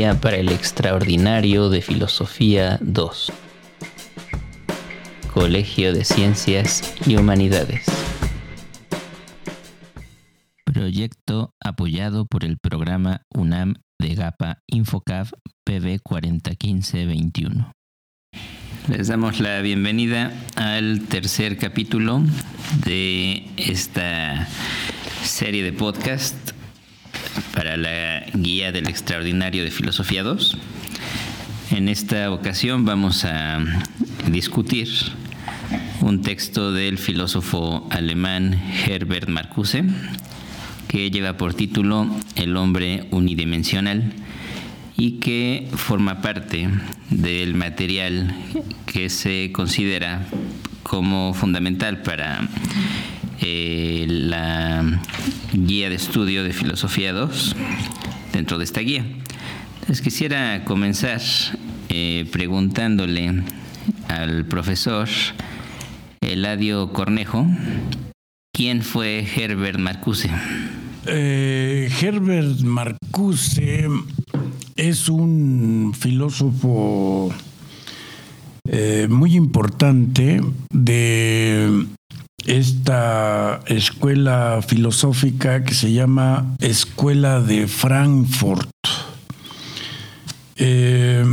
Para el Extraordinario de Filosofía 2. Colegio de Ciencias y Humanidades. Proyecto apoyado por el programa UNAM de GAPA Infocav PB 401521. Les damos la bienvenida al tercer capítulo de esta serie de podcast para la guía del extraordinario de Filosofía 2. En esta ocasión vamos a discutir un texto del filósofo alemán Herbert Marcuse que lleva por título El hombre unidimensional y que forma parte del material que se considera como fundamental para eh, la guía de estudio de Filosofía 2 dentro de esta guía. Entonces quisiera comenzar eh, preguntándole al profesor Eladio Cornejo, ¿quién fue Herbert Marcuse? Eh, Herbert Marcuse es un filósofo muy importante de esta escuela filosófica que se llama Escuela de Frankfurt. Eh,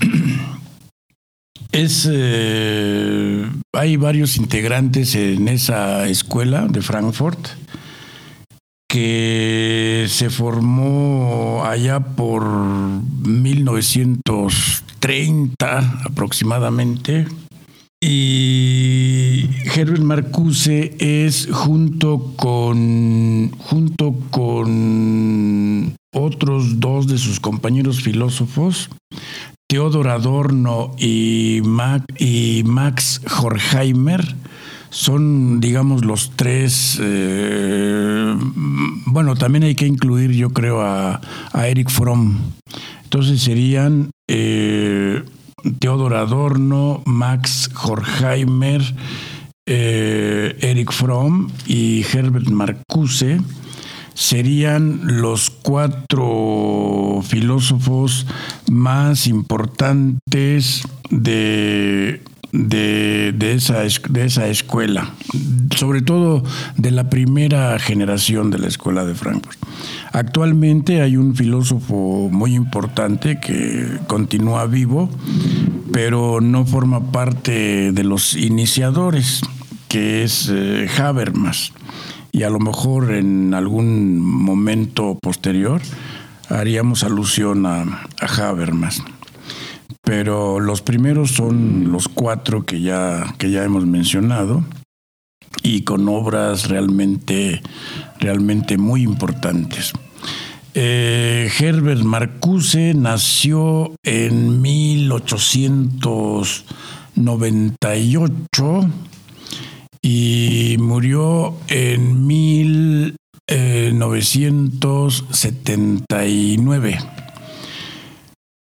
es, eh, hay varios integrantes en esa escuela de Frankfurt que se formó allá por 1930 aproximadamente y Herbert Marcuse es junto con, junto con otros dos de sus compañeros filósofos, Theodor Adorno y, y Max Horkheimer, son, digamos, los tres. Eh, bueno, también hay que incluir, yo creo, a, Eric Fromm. Entonces serían eh, Teodor Adorno, Max Horkheimer, eh, Eric Fromm y Herbert Marcuse serían los cuatro filósofos más importantes de de, esa, de esa escuela, sobre todo de la primera generación de la escuela de Frankfurt. Actualmente hay un filósofo muy importante que continúa vivo, pero no forma parte de los iniciadores, que es eh, Habermas. Y a lo mejor en algún momento posterior haríamos alusión a Habermas pero los primeros son los cuatro que ya, que ya hemos mencionado y con obras realmente, realmente muy importantes. Eh, Herbert Marcuse nació en 1898 y murió en 1979.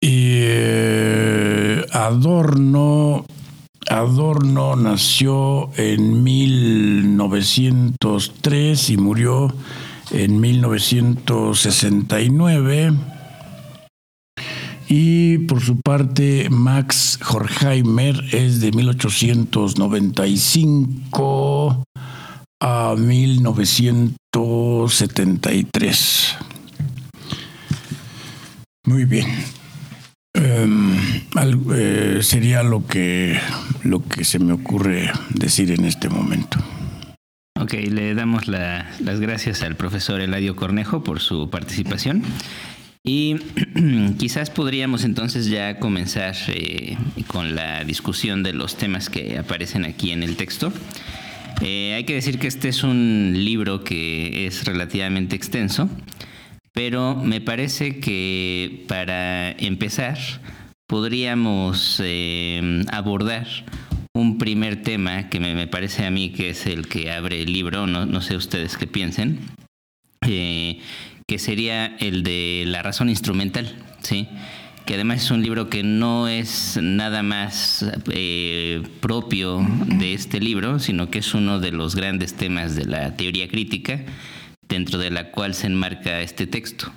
Y eh, Adorno, Adorno nació en 1903 y murió en 1969. Y por su parte, Max Horkheimer es de 1895 a 1973. Muy bien. Em, eh, sería lo que, lo que se me ocurre decir en este momento. Ok, le damos las gracias al profesor Eladio Cornejo por su participación. Y quizás podríamos entonces ya comenzar eh, con la discusión de los temas que aparecen aquí en el texto. Eh, hay que decir que este es un libro que es relativamente extenso pero me parece que para empezar podríamos eh, abordar un primer tema que me, parece a mí que es el que abre el libro, no, sé ustedes qué piensen, eh, que sería el de la razón instrumental, ¿sí? que además es un libro que no es nada más eh, propio de este libro, sino que es uno de los grandes temas de la teoría crítica dentro de la cual se enmarca este texto.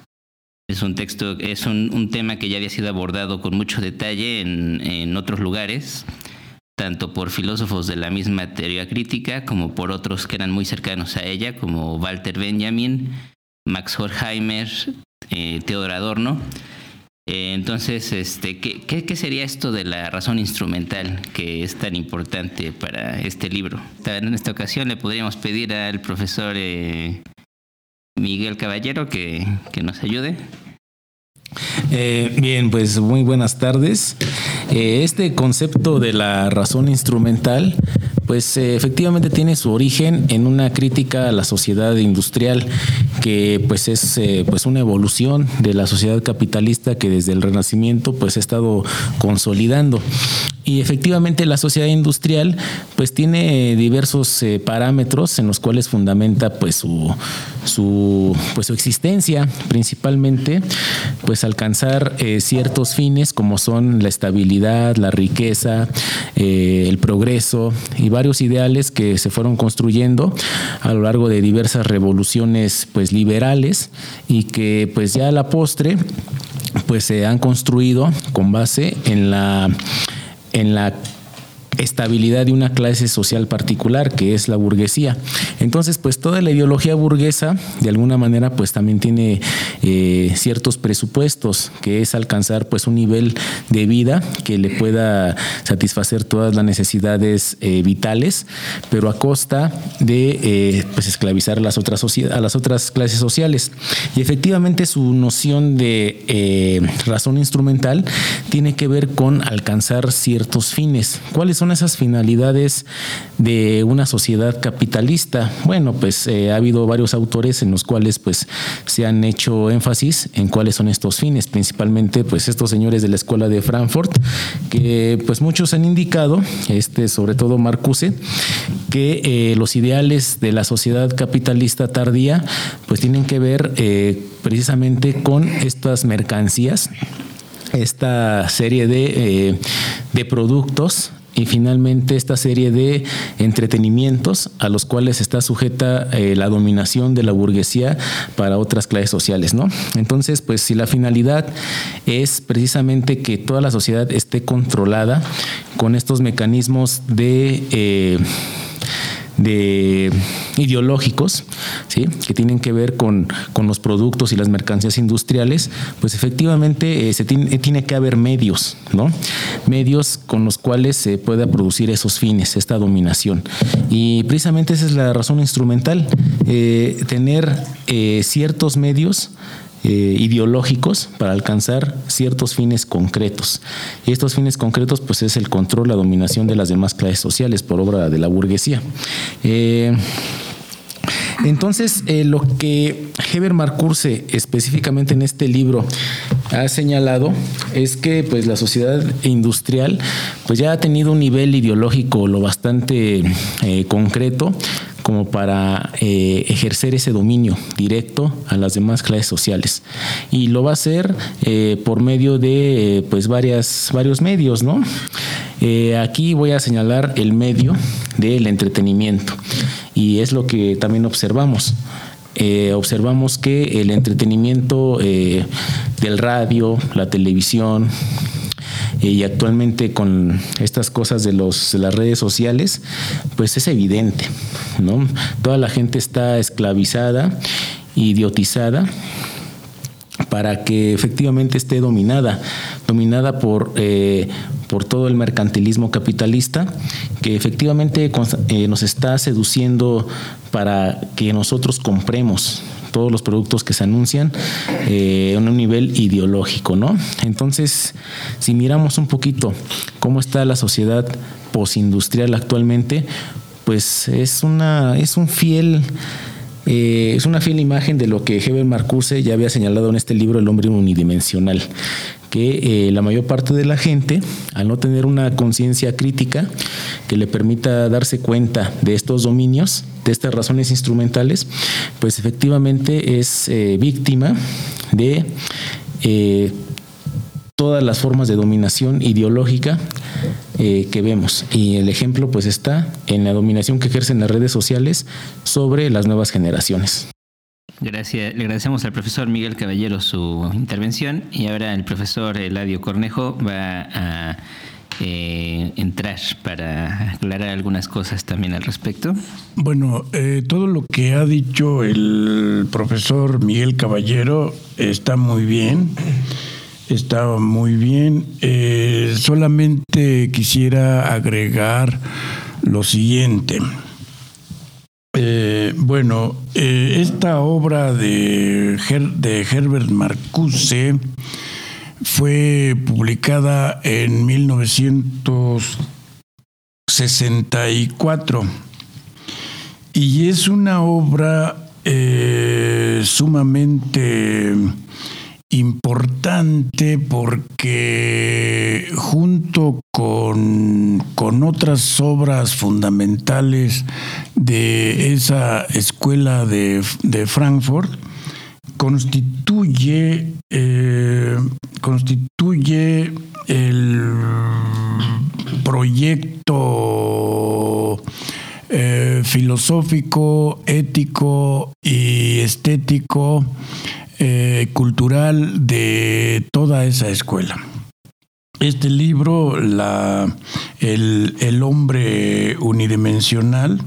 Es un texto, es un, tema que ya había sido abordado con mucho detalle en, en otros lugares, tanto por filósofos de la misma teoría crítica como por otros que eran muy cercanos a ella, como Walter Benjamin, Max Horkheimer, eh, Theodor Adorno. Eh, entonces, este, ¿qué, ¿qué, sería esto de la razón instrumental que es tan importante para este libro? En esta ocasión le podríamos pedir al profesor eh, Miguel Caballero que, que nos ayude. Eh, bien, pues muy buenas tardes. Eh, este concepto de la razón instrumental, pues eh, efectivamente tiene su origen en una crítica a la sociedad industrial, que pues es pues una evolución de la sociedad capitalista que desde el Renacimiento pues ha estado consolidando. Y efectivamente la sociedad industrial pues tiene diversos parámetros en los cuales fundamenta pues su, su, pues, su existencia, principalmente pues alcanzar eh, ciertos fines como son la estabilidad, la riqueza, eh, el progreso y varios ideales que se fueron construyendo a lo largo de diversas revoluciones pues liberales y que pues ya a la postre pues se han construido con base en la en la estabilidad de una clase social particular que es la burguesía. Entonces, pues toda la ideología burguesa, de alguna manera, pues también tiene eh, ciertos presupuestos, que es alcanzar pues un nivel de vida que le pueda satisfacer todas las necesidades eh, vitales, pero a costa de eh, pues esclavizar a las otras a las otras clases sociales. Y efectivamente su noción de razón instrumental tiene que ver con alcanzar ciertos fines. ¿Cuáles son esas finalidades de una sociedad capitalista? Bueno, pues eh, ha habido varios autores en los cuales pues se han hecho énfasis en cuáles son estos fines, principalmente pues estos señores de la escuela de Frankfurt, que pues muchos han indicado, este sobre todo Marcuse, que eh, los ideales de la sociedad capitalista tardía pues tienen que ver eh, precisamente con estas mercancías esta serie de, de productos y finalmente esta serie de entretenimientos a los cuales está sujeta eh, la dominación de la burguesía para otras clases sociales, ¿no? Entonces, pues si la finalidad es precisamente que toda la sociedad esté controlada con estos mecanismos de eh, de ideológicos, ¿sí? que tienen que ver con, los productos y las mercancías industriales, pues efectivamente eh, se tiene, tiene, que haber medios, ¿no? Medios con los cuales se pueda producir esos fines, esta dominación. Y precisamente esa es la razón instrumental, eh, tener eh, ciertos medios eh, ideológicos para alcanzar ciertos fines concretos. Y estos fines concretos, pues es el control, la dominación de las demás clases sociales por obra de la burguesía. Eh, entonces, eh, lo que Heber Marcuse específicamente en este libro ha señalado es que pues la sociedad industrial pues ya ha tenido un nivel ideológico lo bastante concreto como para eh, ejercer ese dominio directo a las demás clases sociales. Y lo va a hacer eh, por medio de eh, pues varias, varios medios, ¿no? aquí voy a señalar el medio del entretenimiento y es lo que también observamos. observamos que el entretenimiento del radio, la televisión, y actualmente con estas cosas de, los, las redes sociales, pues es evidente, ¿no? Toda la gente está esclavizada, idiotizada para que efectivamente esté dominada, dominada por, eh, por todo el mercantilismo capitalista, que efectivamente eh, nos está seduciendo para que nosotros compremos todos los productos que se anuncian eh, en un nivel ideológico, ¿no? Entonces, si miramos un poquito cómo está la sociedad posindustrial actualmente, pues es una es un fiel eh, es una fiel imagen de lo que Heber Marcuse ya había señalado en este libro El hombre unidimensional, que eh, la mayor parte de la gente, al no tener una conciencia crítica que le permita darse cuenta de estos dominios, de estas razones instrumentales, pues efectivamente es eh, víctima de todas las formas de dominación ideológica eh, que vemos. Y el ejemplo pues está en la dominación que ejercen las redes sociales sobre las nuevas generaciones. gracias, le agradecemos al profesor Miguel Caballero su intervención y ahora el profesor Eladio Cornejo va a eh, entrar para aclarar algunas cosas también al respecto. Bueno, eh, todo lo que ha dicho el profesor Miguel Caballero está muy bien. Está muy bien. Eh, solamente quisiera agregar lo siguiente. Eh, bueno, eh, esta obra de, de Herbert Marcuse fue publicada en 1964 y es una obra sumamente importante porque junto con, con, otras obras fundamentales de esa escuela de, Frankfurt, constituye, eh, constituye el proyecto eh, filosófico, ético y estético eh, cultural de toda esa escuela. Este libro, la, el, el, hombre unidimensional,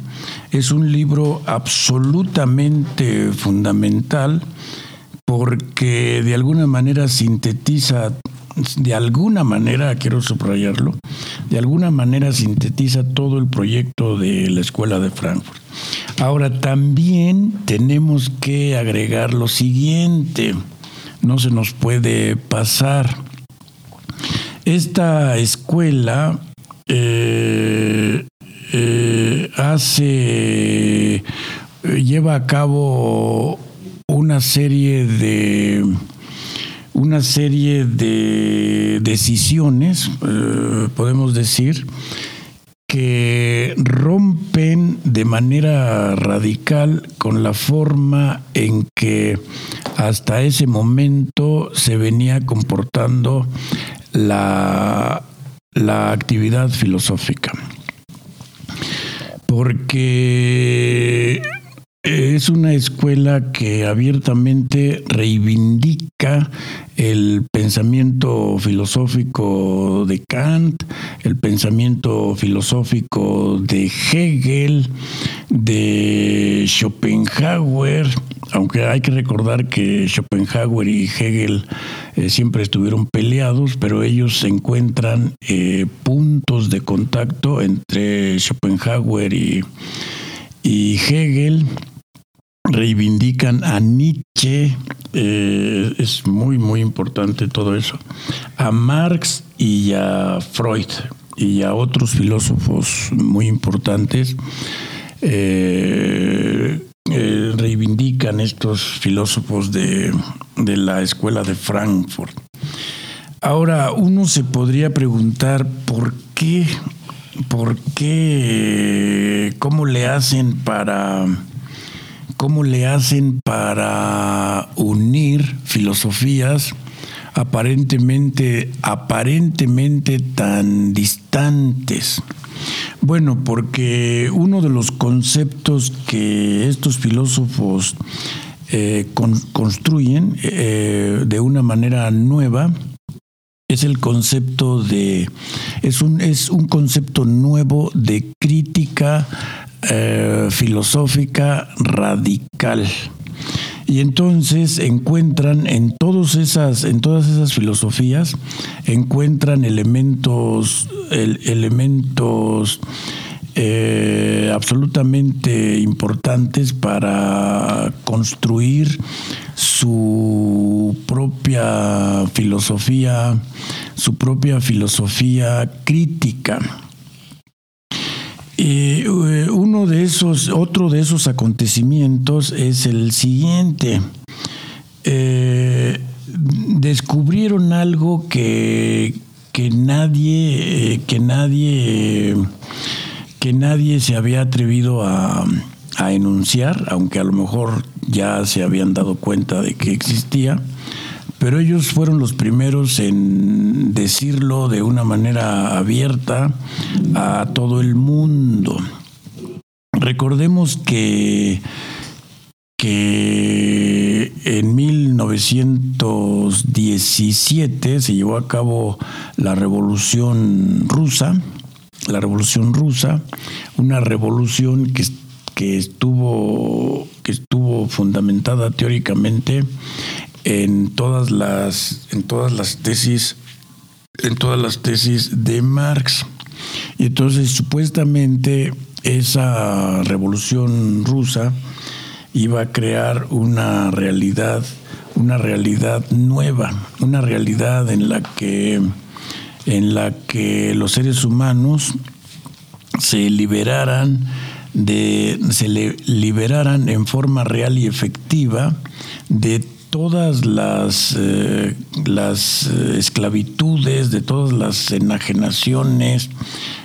es un libro absolutamente fundamental porque de alguna manera sintetiza, de alguna manera, quiero subrayarlo, de alguna manera sintetiza todo el proyecto de la Escuela de Frankfurt. Ahora también tenemos que agregar lo siguiente, no se nos puede pasar. Esta escuela eh, eh, hace, lleva a cabo una serie de una serie de decisiones, eh, podemos decir, que rompen de manera radical con la forma en que hasta ese momento se venía comportando la, la actividad filosófica. Porque es una escuela que abiertamente reivindica el pensamiento filosófico de Kant, el pensamiento filosófico de Hegel, de Schopenhauer, aunque hay que recordar que Schopenhauer y Hegel eh, siempre estuvieron peleados, pero ellos encuentran eh, puntos de contacto entre Schopenhauer y, y Hegel reivindican a Nietzsche, eh, es muy, muy importante todo eso, a Marx y a Freud y a otros filósofos muy importantes. Eh, eh, reivindican estos filósofos de, de la escuela de Frankfurt. Ahora, uno se podría preguntar por qué, por qué, cómo le hacen para cómo le hacen para unir filosofías aparentemente, aparentemente tan distantes. Bueno, porque uno de los conceptos que estos filósofos eh, construyen eh, de una manera nueva es el concepto de es un es un concepto nuevo de crítica eh, filosófica radical. Y entonces encuentran en todas esas, en todas esas filosofías, encuentran elementos, elementos eh, absolutamente importantes para construir su propia filosofía, su propia filosofía crítica. Eh, uno de esos, otro de esos acontecimientos es el siguiente. Eh, descubrieron algo que, que nadie, eh, que nadie, que nadie se había atrevido a, a enunciar, aunque a lo mejor ya se habían dado cuenta de que existía pero ellos fueron los primeros en decirlo de una manera abierta a todo el mundo. Recordemos que que en 1917 se llevó a cabo la Revolución Rusa, la Revolución Rusa, una revolución que, que, estuvo, estuvo fundamentada teóricamente en todas las, en todas las tesis, en todas las tesis de Marx. Y entonces supuestamente esa revolución rusa iba a crear una realidad, una realidad nueva, una realidad en la que, en la que los seres humanos se liberaran de, se liberaran en forma real y efectiva de todas las, eh, las eh, esclavitudes, de todas las enajenaciones,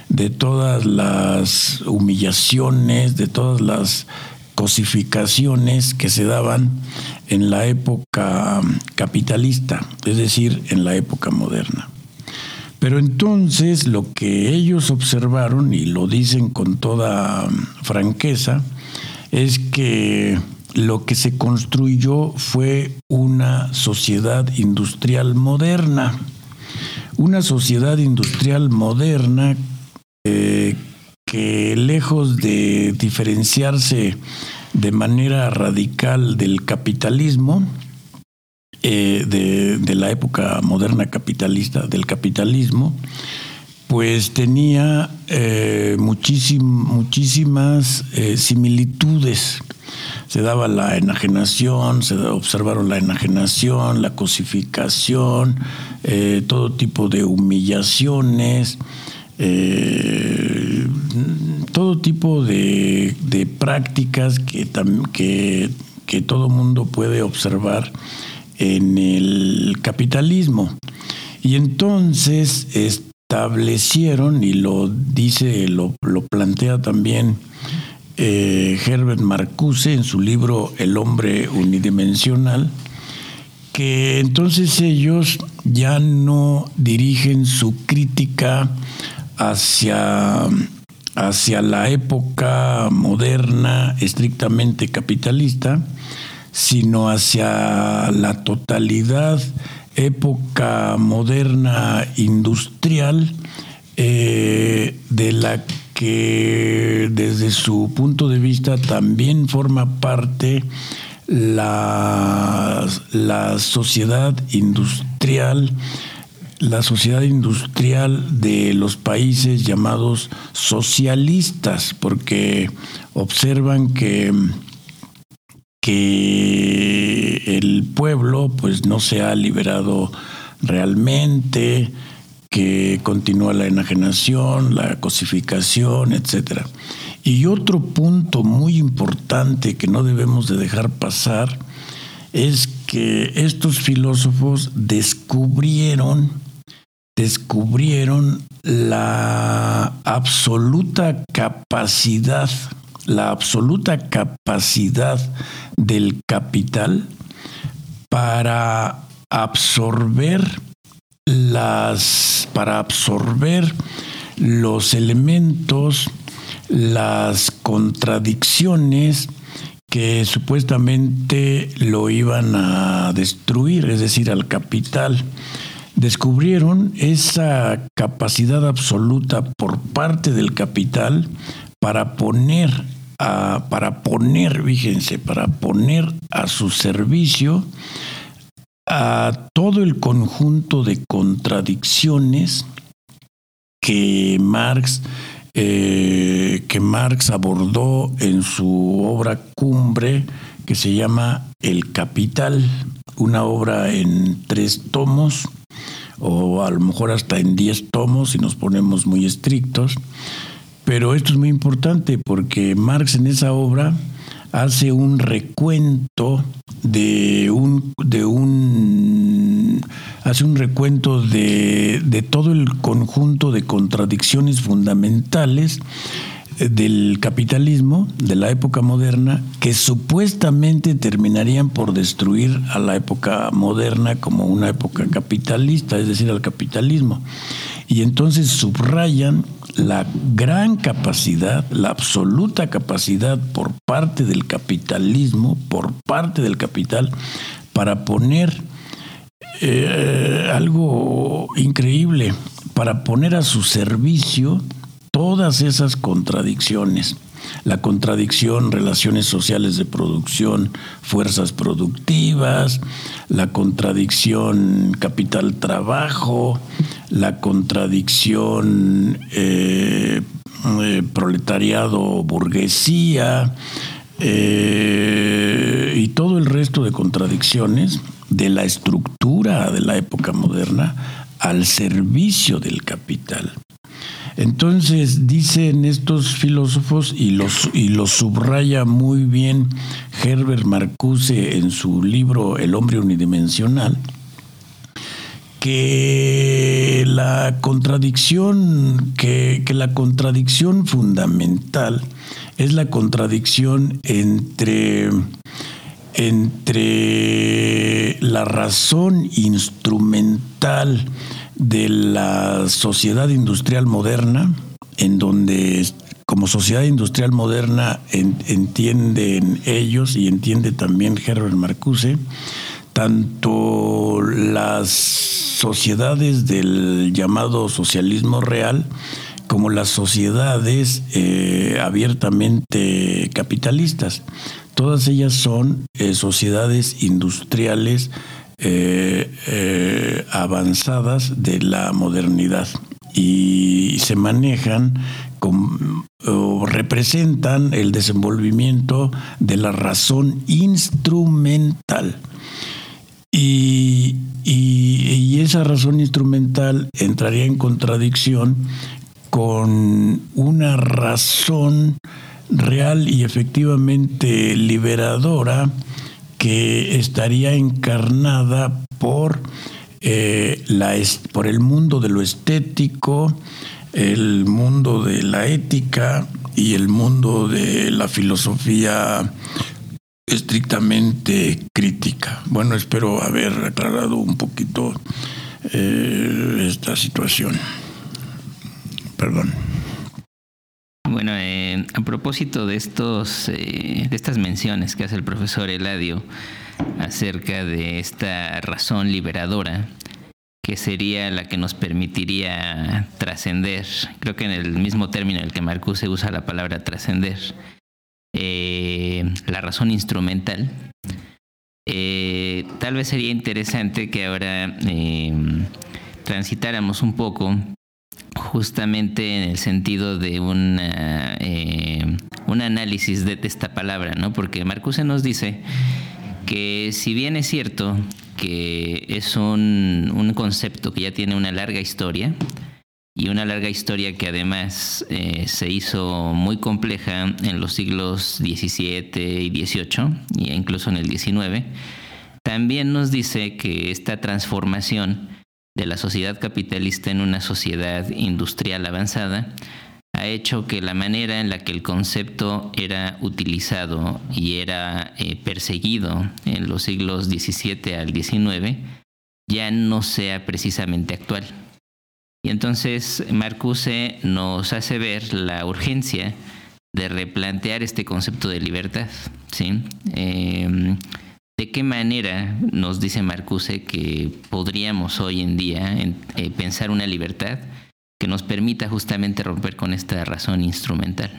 de todas las humillaciones, de todas las cosificaciones que se daban en la época capitalista, es decir, en la época moderna. Pero entonces lo que ellos observaron, y lo dicen con toda franqueza, es que lo que se construyó fue una sociedad industrial moderna. Una sociedad industrial moderna eh, que lejos de diferenciarse de manera radical del capitalismo, eh, de, la época moderna capitalista, del capitalismo, pues tenía eh, muchísimas eh, similitudes. Se daba la enajenación, se observaron la enajenación, la cosificación, todo tipo de humillaciones, todo tipo de, prácticas que, que, que todo mundo puede observar en el capitalismo. Y entonces establecieron, y lo dice, lo, plantea también eh, Herbert Marcuse en su libro El hombre unidimensional, que entonces ellos ya no dirigen su crítica hacia, hacia la época moderna estrictamente capitalista, sino hacia la totalidad época moderna industrial eh, de la que desde su punto de vista también forma parte la, la sociedad industrial la sociedad industrial de los países llamados socialistas, porque observan que, que el pueblo pues no se ha liberado realmente, que continúa la enajenación, la cosificación, etc. Y otro punto muy importante que no debemos de dejar pasar es que estos filósofos descubrieron descubrieron la absoluta capacidad, la absoluta capacidad del capital para absorber las para absorber los elementos, las contradicciones que supuestamente lo iban a destruir, es decir, al capital. Descubrieron esa capacidad absoluta por parte del capital para poner para poner, fíjense, para poner a su servicio a todo el conjunto de contradicciones que Marx eh, que Marx abordó en su obra cumbre que se llama El Capital, una obra en tres tomos o a lo mejor hasta en 10 tomos si nos ponemos muy estrictos. Pero esto es muy importante porque Marx en esa obra hace un recuento de un, de un hace un recuento de, de todo el conjunto de contradicciones fundamentales del capitalismo de la época moderna que supuestamente terminarían por destruir a la época moderna como una época capitalista, es decir, al capitalismo. Y entonces subrayan la gran capacidad, la absoluta capacidad por parte del capitalismo, por parte del capital, para poner eh, algo increíble, para poner a su servicio todas esas contradicciones la contradicción, relaciones sociales de producción, fuerzas productivas, la contradicción capital-trabajo, la contradicción eh, eh, proletariado-burguesía eh, y todo el resto de contradicciones de la estructura de la época moderna al servicio del capital. Entonces dicen estos filósofos y los, y subraya muy bien Herbert Marcuse en su libro El hombre unidimensional, que la contradicción, que, que la contradicción fundamental es la contradicción entre entre la razón instrumental de la sociedad industrial moderna, en donde como sociedad industrial moderna entienden ellos y entiende también Herbert Marcuse, tanto las sociedades del llamado socialismo real como las sociedades eh, abiertamente capitalistas. Todas ellas son eh, sociedades industriales eh, eh, avanzadas de la modernidad y se manejan o representan el desenvolvimiento de la razón instrumental. Y, y, esa razón instrumental entraría en contradicción con una razón real y efectivamente liberadora que estaría encarnada por, eh, la, por el mundo de lo estético, el mundo de la ética y el mundo de la filosofía estrictamente crítica. Bueno, espero haber aclarado un poquito eh, esta situación. Perdón. Bueno, eh, a propósito de estos, eh, de estas menciones que hace el profesor Eladio acerca de esta razón liberadora, que sería la que nos permitiría trascender, creo que en el mismo término en el que Marcuse usa la palabra trascender, eh, la razón instrumental, tal vez sería interesante que ahora transitáramos un poco justamente en el sentido de eh, un análisis de, esta palabra, ¿no? Porque Marcuse nos dice que si bien es cierto que es un, concepto que ya tiene una larga historia, y una larga historia que además eh, se hizo muy compleja en los siglos XVII y XVIII, e incluso en el XIX, también nos dice que esta transformación de la sociedad capitalista en una sociedad industrial avanzada ha hecho que la manera en la que el concepto era utilizado y era eh, perseguido en los siglos XVII al XIX ya no sea precisamente actual. Y entonces Marcuse nos hace ver la urgencia de replantear este concepto de libertad. ¿sí? Em, ¿De qué manera nos dice Marcuse que podríamos hoy en día eh, pensar una libertad que nos permita justamente romper con esta razón instrumental?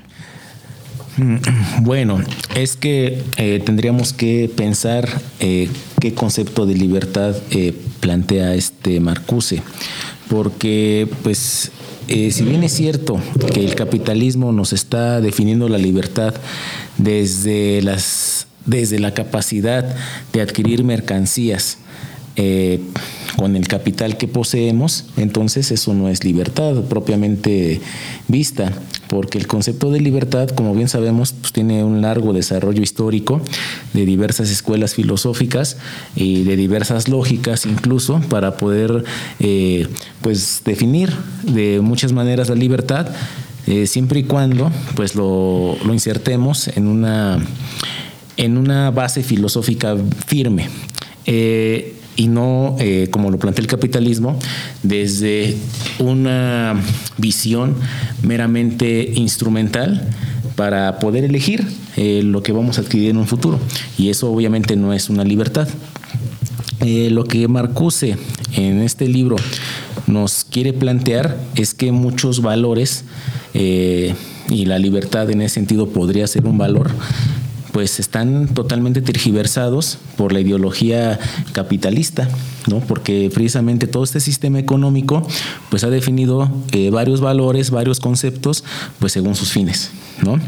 Mm, bueno, es que eh, tendríamos que pensar eh, qué concepto de libertad plantea este Marcuse, porque pues si bien es cierto que el capitalismo nos está definiendo la libertad desde las desde la capacidad de adquirir mercancías eh, con el capital que poseemos, entonces eso no es libertad propiamente vista, porque el concepto de libertad, como bien sabemos, pues tiene un largo desarrollo histórico de diversas escuelas filosóficas y de diversas lógicas incluso para poder eh, pues definir de muchas maneras la libertad, eh, siempre y cuando pues lo, lo insertemos en una en una base filosófica firme. Eh, y no, eh, como lo plantea el capitalismo, desde una visión meramente instrumental para poder elegir eh, lo que vamos a adquirir en un futuro. Y eso obviamente no es una libertad. Lo que Marcuse en este libro nos quiere plantear es que muchos valores, y la libertad en ese sentido podría ser un valor, pues están totalmente tergiversados por la ideología capitalista, ¿no? Porque precisamente todo este sistema económico pues ha definido eh, varios valores, varios conceptos, pues según sus fines, ¿no?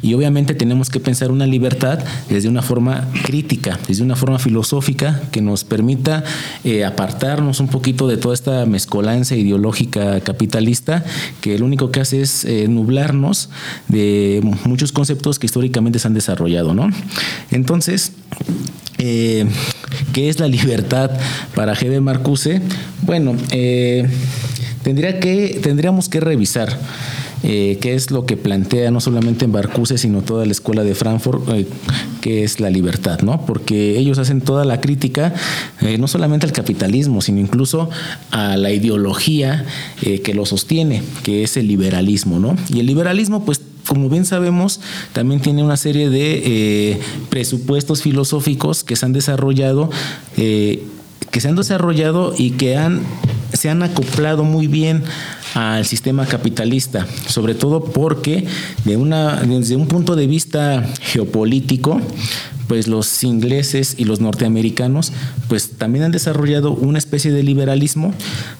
Y obviamente tenemos que pensar una libertad desde una forma crítica, desde una forma filosófica que nos permita eh, apartarnos un poquito de toda esta mezcolanza ideológica capitalista que lo único que hace es eh, nublarnos de muchos conceptos que históricamente se han desarrollado, ¿no? Entonces, ¿qué es la libertad para G.B. Marcuse? Bueno, tendría que, tendríamos que revisar eh, qué es lo que plantea no solamente en Barcuse, sino toda la escuela de Frankfurt, eh, que es la libertad, ¿no? Porque ellos hacen toda la crítica, eh, no solamente al capitalismo, sino incluso a la ideología que lo sostiene, que es el liberalismo, ¿no? Y el liberalismo, pues como bien sabemos, también tiene una serie de presupuestos filosóficos que se han desarrollado, que se han desarrollado y que se han acoplado muy bien al sistema capitalista, sobre todo porque de desde un punto de vista geopolítico, pues los ingleses y los norteamericanos pues también han desarrollado una especie de liberalismo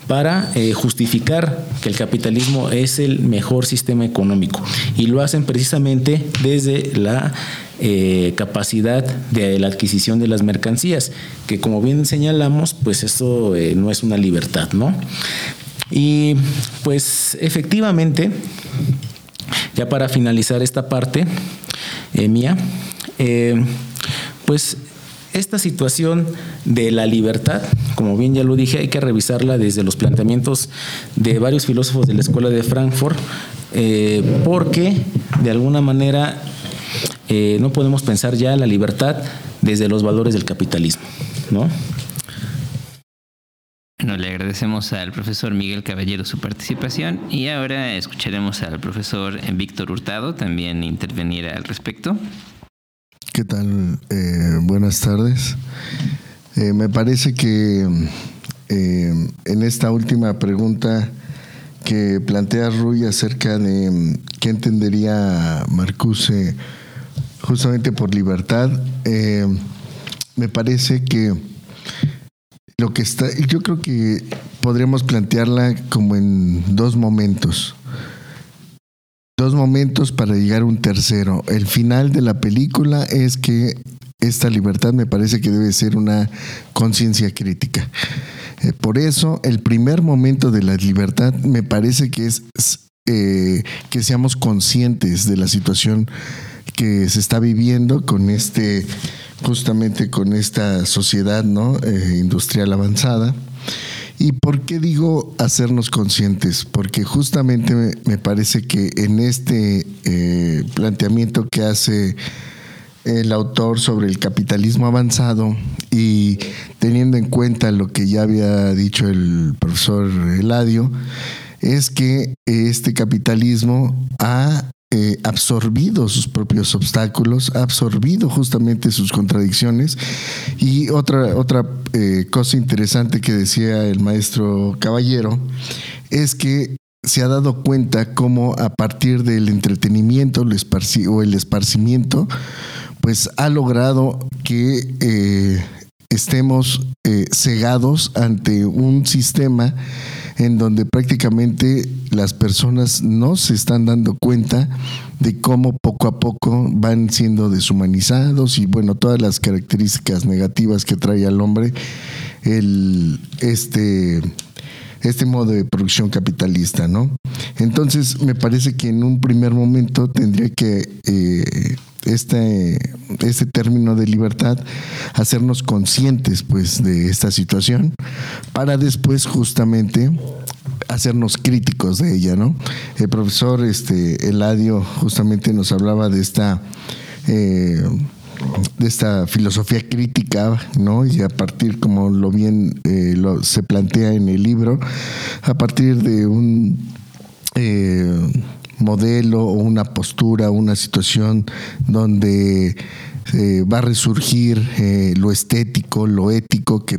para eh, justificar que el capitalismo es el mejor sistema económico y lo hacen precisamente desde la eh, capacidad de la adquisición de las mercancías, que como bien señalamos, pues esto eh, no es una libertad, ¿no? Y pues efectivamente, ya para finalizar esta parte eh, mía, pues esta situación de la libertad, como bien ya lo dije, hay que revisarla desde los planteamientos de varios filósofos de la Escuela de Frankfurt, eh, porque de alguna manera no podemos pensar ya la libertad desde los valores del capitalismo, ¿no? Bueno, le agradecemos al profesor Miguel Caballero su participación y ahora escucharemos al profesor Víctor Hurtado también intervenir al respecto. ¿Qué tal? Eh, buenas tardes. Eh, me parece que eh, en esta última pregunta que plantea Ruy acerca de qué entendería Marcuse justamente por libertad, me parece que lo que está, yo creo que podríamos plantearla como en dos momentos. Dos momentos para llegar a un tercero. El final de la película es que esta libertad me parece que debe ser una conciencia crítica. Eh, por eso, el primer momento de la libertad me parece que es eh, que seamos conscientes de la situación que se está viviendo con este justamente con esta sociedad ¿no? Eh, industrial avanzada. ¿Y por qué digo hacernos conscientes? Porque justamente me, parece que en este eh, planteamiento que hace el autor sobre el capitalismo avanzado y teniendo en cuenta lo que ya había dicho el profesor Eladio, es que este capitalismo ha eh, absorbido sus propios obstáculos, absorbido justamente sus contradicciones. Y otra, otra eh, cosa interesante que decía el maestro Caballero es que se ha dado cuenta cómo a partir del entretenimiento o el esparcimiento, pues ha logrado que eh, estemos cegados ante un sistema en donde prácticamente las personas no se están dando cuenta de cómo poco a poco van siendo deshumanizados y bueno, todas las características negativas que trae al hombre el, este, este modo de producción capitalista, ¿no? Entonces me parece que en un primer momento tendría que eh, este, este término de libertad, hacernos conscientes pues de esta situación, para después justamente hacernos críticos de ella, ¿no? El profesor este, Eladio justamente nos hablaba de esta, eh, de esta filosofía crítica, ¿no? Y a partir, como lo bien eh, lo, se plantea en el libro, a partir de un eh, modelo o una postura, una situación donde eh, va a resurgir lo estético, lo ético que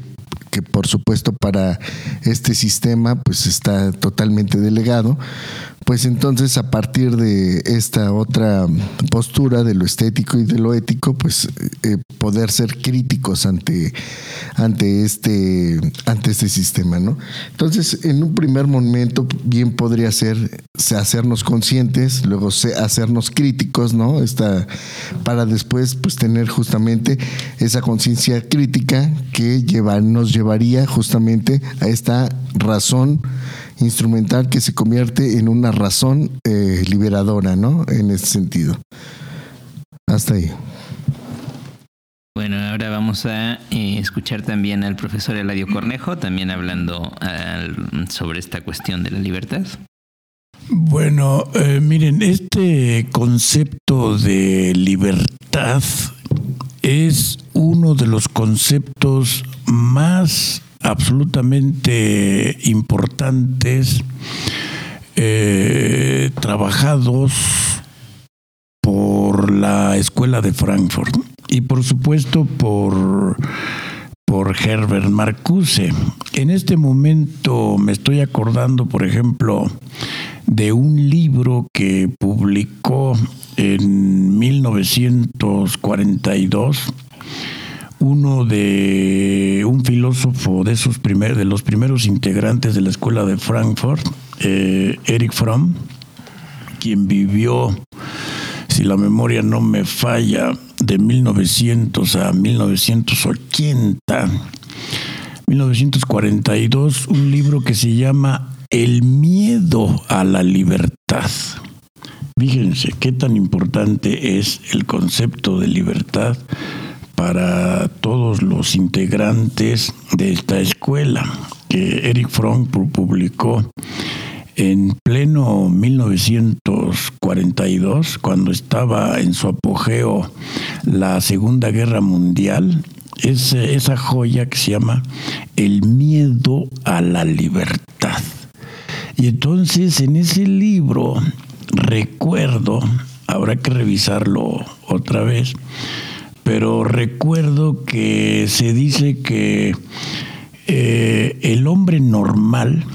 que por supuesto para este sistema pues está totalmente delegado, pues entonces a partir de esta otra postura de lo estético y de lo ético, pues eh, poder ser críticos ante, ante, este, ante este sistema, ¿no? Entonces, en un primer momento bien podría ser hacernos conscientes, luego hacernos críticos, ¿no? Esta, para después pues tener justamente esa conciencia crítica que lleva, nos llevaría justamente a esta razón instrumental que se convierte en una razón eh, liberadora, ¿no? En ese sentido. Hasta ahí. Bueno, ahora vamos a eh, escuchar también al profesor Eladio Cornejo, también hablando sobre esta cuestión de la libertad. Bueno, eh, miren, este concepto de libertad es uno de los conceptos más absolutamente importantes, eh, trabajados por la Escuela de Frankfurt y por supuesto por, por Herbert Marcuse. En este momento me estoy acordando, por ejemplo, de un libro que publicó en 1942 uno de un filósofo de esos primer, de los primeros integrantes de la escuela de Frankfurt, eh, Eric Fromm, quien vivió, si la memoria no me falla, de 1900 a 1980, 1942, un libro que se llama El miedo a la libertad. Fíjense qué tan importante es el concepto de libertad para todos los integrantes de esta escuela que Eric Fromm publicó en pleno 1942, cuando estaba en su apogeo la Segunda Guerra Mundial, es esa joya que se llama El miedo a la libertad. Y entonces en ese libro recuerdo, habrá que revisarlo otra vez, pero recuerdo que se dice que eh, el hombre normal,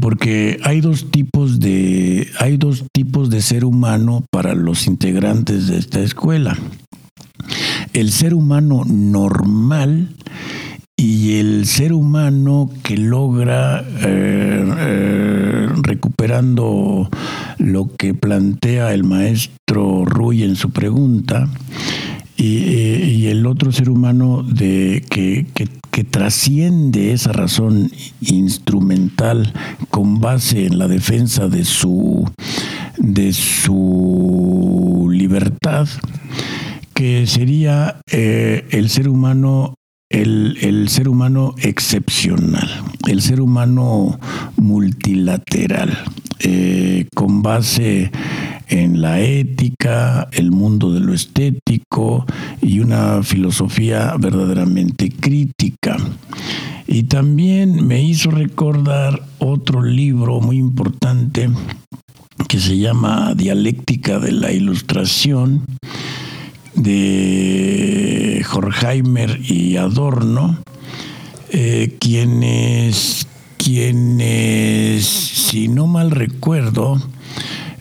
porque hay dos tipos de hay dos tipos de ser humano para los integrantes de esta escuela. El ser humano normal y el ser humano que logra eh, eh, recuperando lo que plantea el maestro Ruy en su pregunta y, el otro ser humano de, que, trasciende esa razón instrumental con base en la defensa de su, de su libertad, que sería eh, el ser humano el, ser humano excepcional, el ser humano multilateral, eh, con base en la ética, el mundo de lo estético y una filosofía verdaderamente crítica. Y también me hizo recordar otro libro muy importante que se llama Dialéctica de la Ilustración de Horkheimer y Adorno, eh, quienes, quienes, si no mal recuerdo,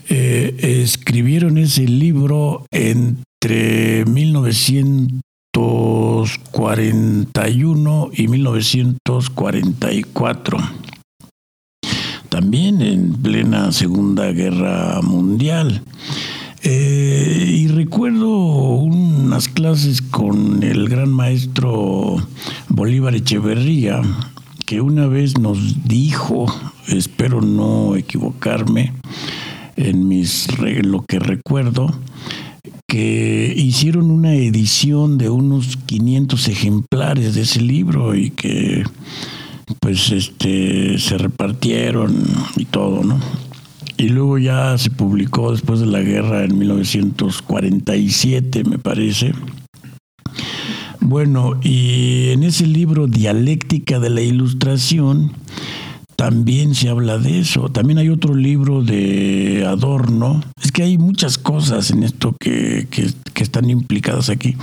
eh, escribieron ese libro entre 1941 y 1944. También en plena Segunda Guerra Mundial. Eh, y recuerdo unas clases con el gran maestro Bolívar Echeverría, que una vez nos dijo, espero no equivocarme, en mis lo que recuerdo que hicieron una edición de unos 500 ejemplares de ese libro y que pues este se repartieron y todo, ¿no? Y luego ya se publicó después de la guerra en 1947, me parece. Bueno, y en ese libro Dialéctica de la Ilustración también se habla de eso. También hay otro libro de Adorno. Es que hay muchas cosas en esto que, que, están implicadas aquí.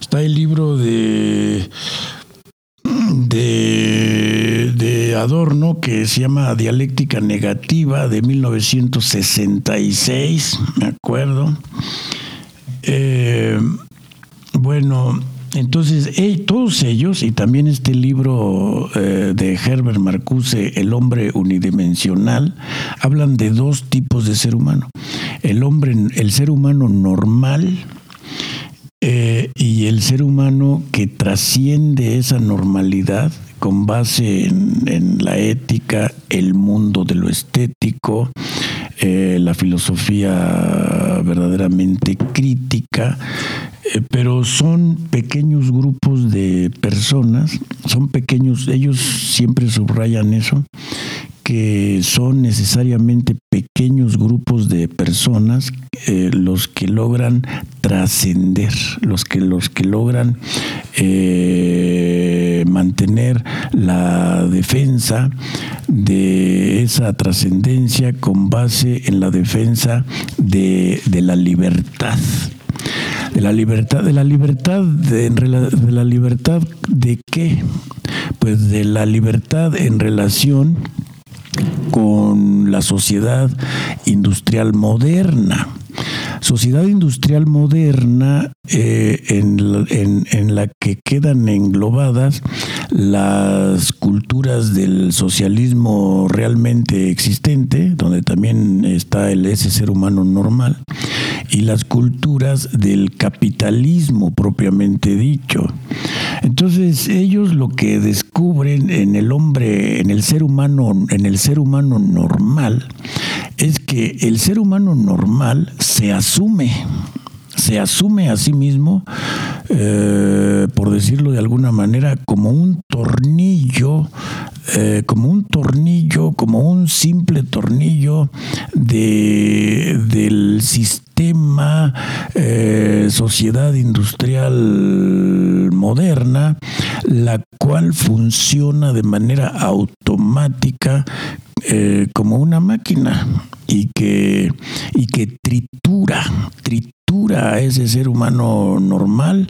Está el libro de, de, de, Adorno que se llama Dialéctica Negativa de 1966, me acuerdo. Eh, bueno, entonces, todos ellos, y también este libro eh, de Herbert Marcuse, El hombre unidimensional, hablan de dos tipos de ser humano. El hombre, el ser humano normal, eh, y el ser humano que trasciende esa normalidad con base en, la ética, el mundo de lo estético, eh, la filosofía verdaderamente crítica, eh, pero son pequeños grupos de personas, son pequeños, ellos siempre subrayan eso, que son necesariamente pequeños grupos de personas eh, los que logran trascender, los que los que logran eh, mantener la defensa de esa trascendencia con base en la defensa de, de la libertad de la libertad, de la libertad, de, de la libertad de qué? Pues de la libertad en relación con la sociedad industrial moderna. Sociedad industrial moderna eh, en, la que quedan englobadas las culturas del socialismo realmente existente, donde también está el ese ser humano normal, y las culturas del capitalismo propiamente dicho. Entonces ellos lo que descubren en el hombre, en el ser humano, en el ser humano normal, es que el ser humano normal se asume se asume a sí mismo, eh, por decirlo de alguna manera, como un tornillo, eh, como un tornillo, como un simple tornillo de, del sistema eh, sociedad industrial moderna, la cual funciona de manera automática como una máquina y que, y que tritura, tritura a ese ser humano normal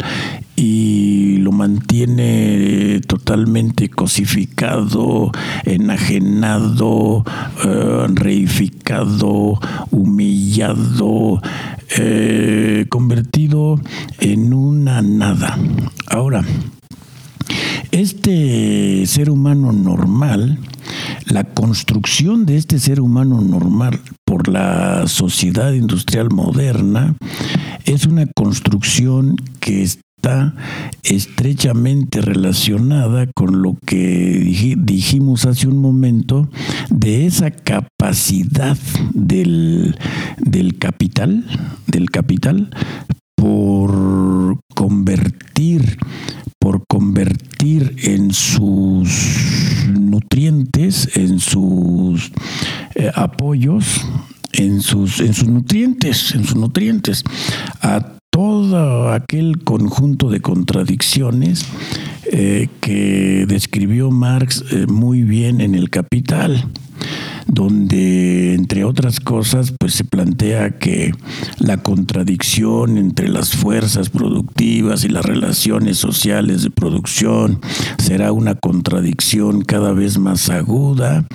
y lo mantiene totalmente cosificado, enajenado, eh, reificado, humillado, eh, convertido en una nada. Ahora, este ser humano normal, la construcción de este ser humano normal por la sociedad industrial moderna es una construcción que está estrechamente relacionada con lo que dijimos hace un momento de esa capacidad del, del capital, del capital por convertir por convertir en sus nutrientes, en sus eh, apoyos, en sus, en sus nutrientes, en sus nutrientes, a todo aquel conjunto de contradicciones eh, que describió Marx eh, muy bien en el Capital donde, entre otras cosas, pues se plantea que la contradicción entre las fuerzas productivas y las relaciones sociales de producción será una contradicción cada vez más aguda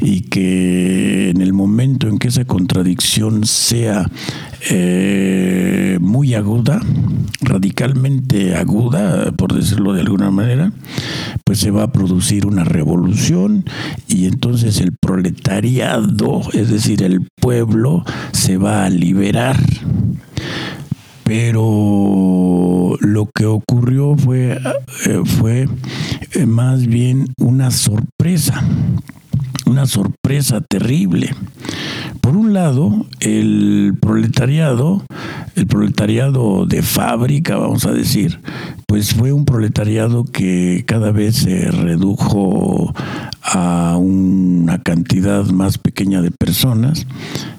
y que en el momento en que esa contradicción sea eh, muy aguda, radicalmente aguda, por decirlo de alguna manera, pues se va a producir una revolución y entonces el proletariado, es decir, el pueblo, se va a liberar. Pero lo que ocurrió fue, eh, fue eh, más bien una sorpresa una sorpresa terrible. Por un lado, el proletariado, el proletariado de fábrica, vamos a decir, pues fue un proletariado que cada vez se redujo a una cantidad más pequeña de personas,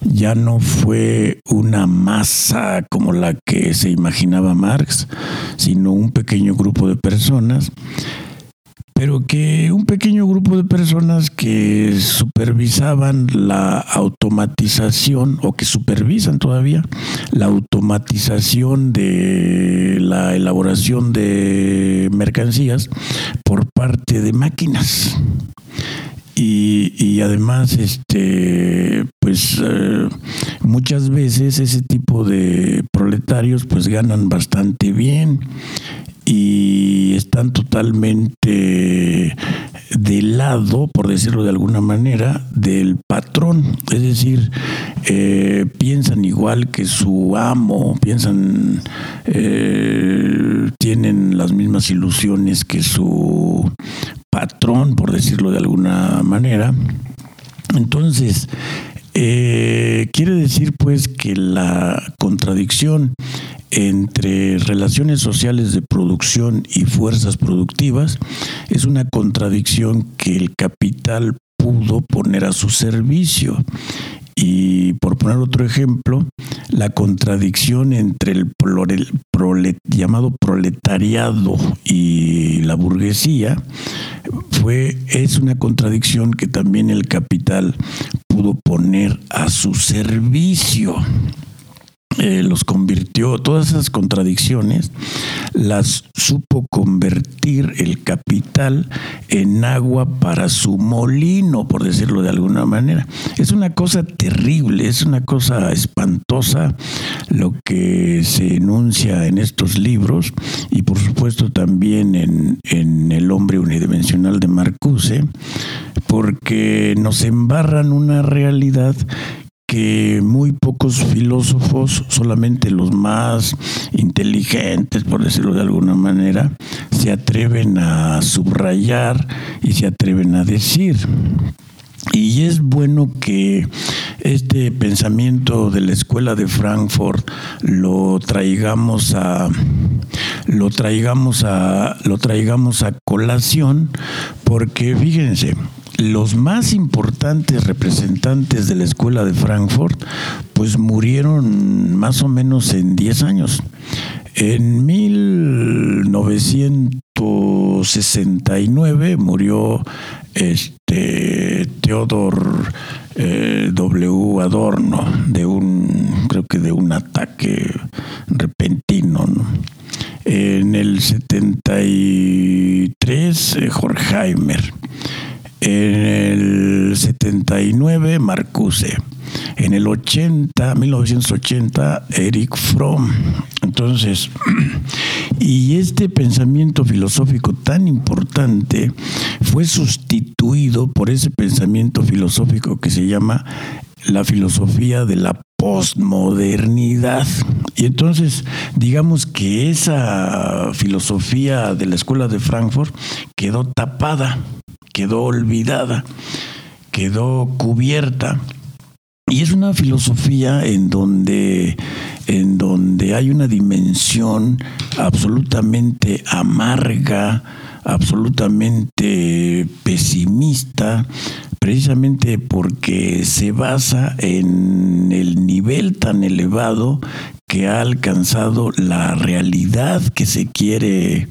ya no fue una masa como la que se imaginaba Marx, sino un pequeño grupo de personas pero que un pequeño grupo de personas que supervisaban la automatización o que supervisan todavía la automatización de la elaboración de mercancías por parte de máquinas. Y, además, este, pues eh, muchas veces ese tipo de proletarios pues ganan bastante bien y están totalmente de lado, por decirlo de alguna manera, del patrón. Es decir, eh, piensan igual que su amo, piensan, eh, tienen las mismas ilusiones que su patrón, por decirlo de alguna manera. Entonces, eh, quiere decir pues que la contradicción entre relaciones sociales de producción y fuerzas productivas es una contradicción que el capital pudo poner a su servicio. Y por poner otro ejemplo, la contradicción entre el llamado proletariado y la burguesía fue, es una contradicción que también el capital pudo poner a su servicio. Eh, los convirtió, todas esas contradicciones las supo convertir el capital en agua para su molino, por decirlo de alguna manera. Es una cosa terrible, es una cosa espantosa lo que se enuncia en estos libros y por supuesto también en, en El hombre unidimensional de Marcuse, porque nos embarran una realidad que muy pocos filósofos, solamente los más inteligentes, por decirlo de alguna manera, se atreven a subrayar y se atreven a decir. Y es bueno que este pensamiento de la escuela de Frankfurt lo traigamos a lo traigamos a lo traigamos a colación porque fíjense, los más importantes representantes de la escuela de Frankfurt, pues murieron más o menos en 10 años. En 1969 murió este Theodor eh, W. Adorno de un, creo que de un ataque repentino. En el 73 eh, Horkheimer en el 79, Marcuse. En el 80, 1980, Eric Fromm. Entonces, y este pensamiento filosófico tan importante fue sustituido por ese pensamiento filosófico que se llama la filosofía de la postmodernidad. Y entonces, digamos que esa filosofía de la escuela de Frankfurt quedó tapada quedó olvidada, quedó cubierta. Y es una filosofía en donde, en donde hay una dimensión absolutamente amarga, absolutamente pesimista, precisamente porque se basa en el nivel tan elevado que ha alcanzado la realidad que se quiere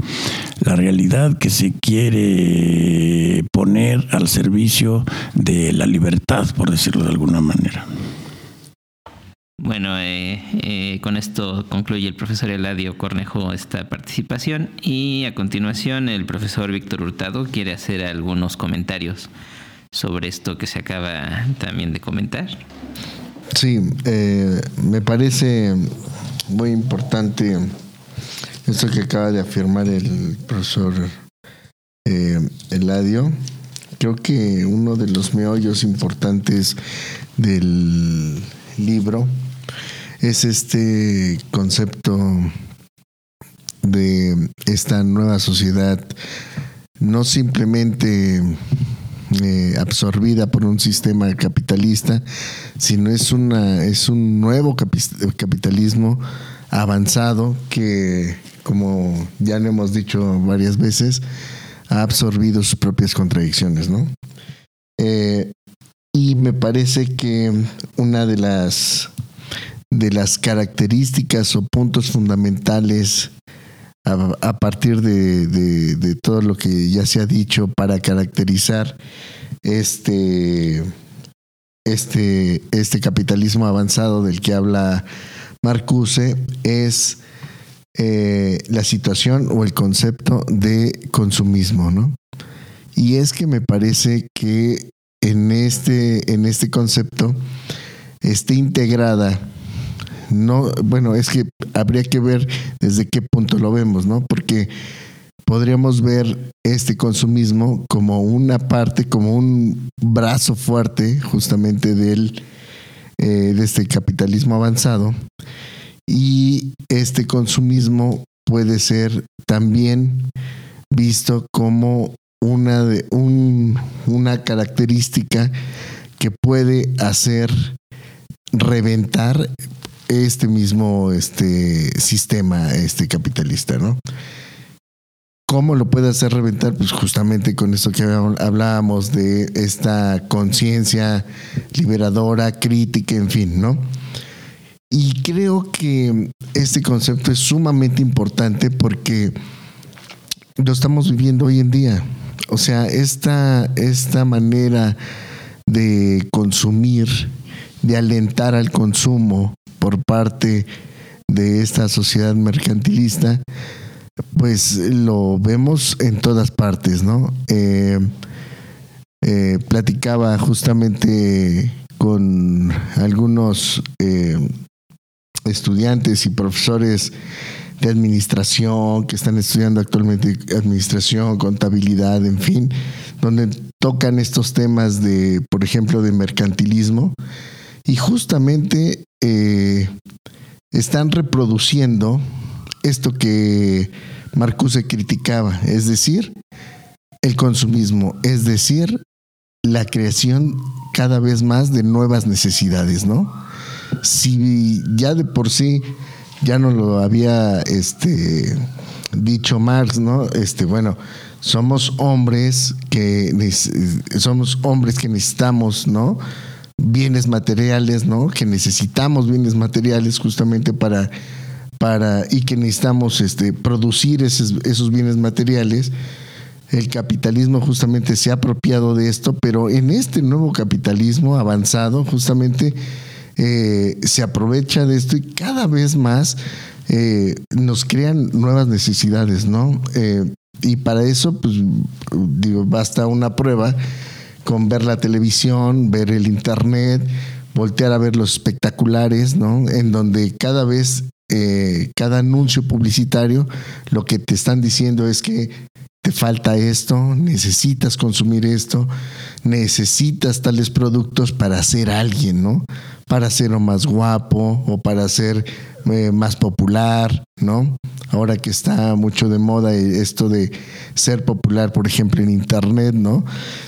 la realidad que se quiere poner al servicio de la libertad, por decirlo de alguna manera. Bueno, eh, eh, con esto concluye el profesor Eladio Cornejo esta participación y a continuación el profesor Víctor Hurtado quiere hacer algunos comentarios sobre esto que se acaba también de comentar. Sí, eh, me parece muy importante esto que acaba de afirmar el profesor eh, Eladio. Creo que uno de los meollos importantes del libro es este concepto de esta nueva sociedad, no simplemente eh, absorbida por un sistema capitalista, sino es, una, es un nuevo capitalismo avanzado que, como ya lo hemos dicho varias veces, ha absorbido sus propias contradicciones, ¿no? Eh, y me parece que una de las de las características o puntos fundamentales a, partir de, todo lo que ya se ha dicho para caracterizar este, este, este capitalismo avanzado del que habla Marcuse es eh, la situación o el concepto de consumismo, ¿no? Y es que me parece que en este, en este concepto esté integrada no, bueno, es que habría que ver desde qué punto lo vemos, ¿no? Porque podríamos ver este consumismo como una parte, como un brazo fuerte justamente del, eh, de este capitalismo avanzado. Y este consumismo puede ser también visto como una, de, un, una característica que puede hacer reventar este mismo este, sistema este, capitalista, ¿no? ¿Cómo lo puede hacer reventar? Pues justamente con eso que hablábamos de esta conciencia liberadora, crítica, en fin, ¿no? Y creo que este concepto es sumamente importante porque lo estamos viviendo hoy en día. O sea, esta, esta manera de consumir, de alentar al consumo, por parte de esta sociedad mercantilista, pues lo vemos en todas partes, ¿no? Eh, eh, platicaba justamente con algunos eh, estudiantes y profesores de administración que están estudiando actualmente administración, contabilidad, en fin, donde tocan estos temas de, por ejemplo, de mercantilismo. Y justamente eh, están reproduciendo esto que Marcuse criticaba, es decir, el consumismo, es decir, la creación cada vez más de nuevas necesidades, ¿no? Si ya de por sí ya no lo había este, dicho Marx, ¿no? Este, bueno, somos hombres que somos hombres que necesitamos, ¿no? Bienes materiales, ¿no? Que necesitamos bienes materiales justamente para, para y que necesitamos este, producir esos, esos bienes materiales. El capitalismo justamente se ha apropiado de esto, pero en este nuevo capitalismo avanzado justamente eh, se aprovecha de esto y cada vez más eh, nos crean nuevas necesidades, ¿no? Eh, y para eso, pues, digo, basta una prueba con ver la televisión, ver el internet, voltear a ver los espectaculares, ¿no? En donde cada vez, eh, cada anuncio publicitario, lo que te están diciendo es que te falta esto, necesitas consumir esto, necesitas tales productos para ser alguien, ¿no? Para ser más guapo o para ser eh, más popular, ¿no? Ahora que está mucho de moda esto de ser popular, por ejemplo, en Internet, ¿no?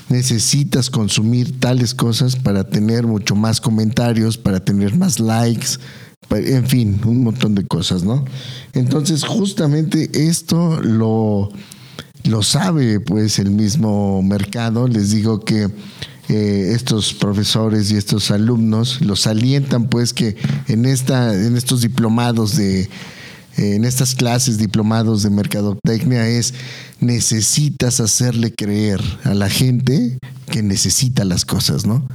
Necesitas consumir tales cosas para tener mucho más comentarios, para tener más likes, en fin, un montón de cosas, ¿no? Entonces, justamente esto lo, lo sabe pues el mismo mercado. Les digo que eh, estos profesores y estos alumnos los alientan pues que en esta en estos diplomados de en estas clases diplomados de mercadotecnia es necesitas hacerle creer a la gente que necesita las cosas, ¿no?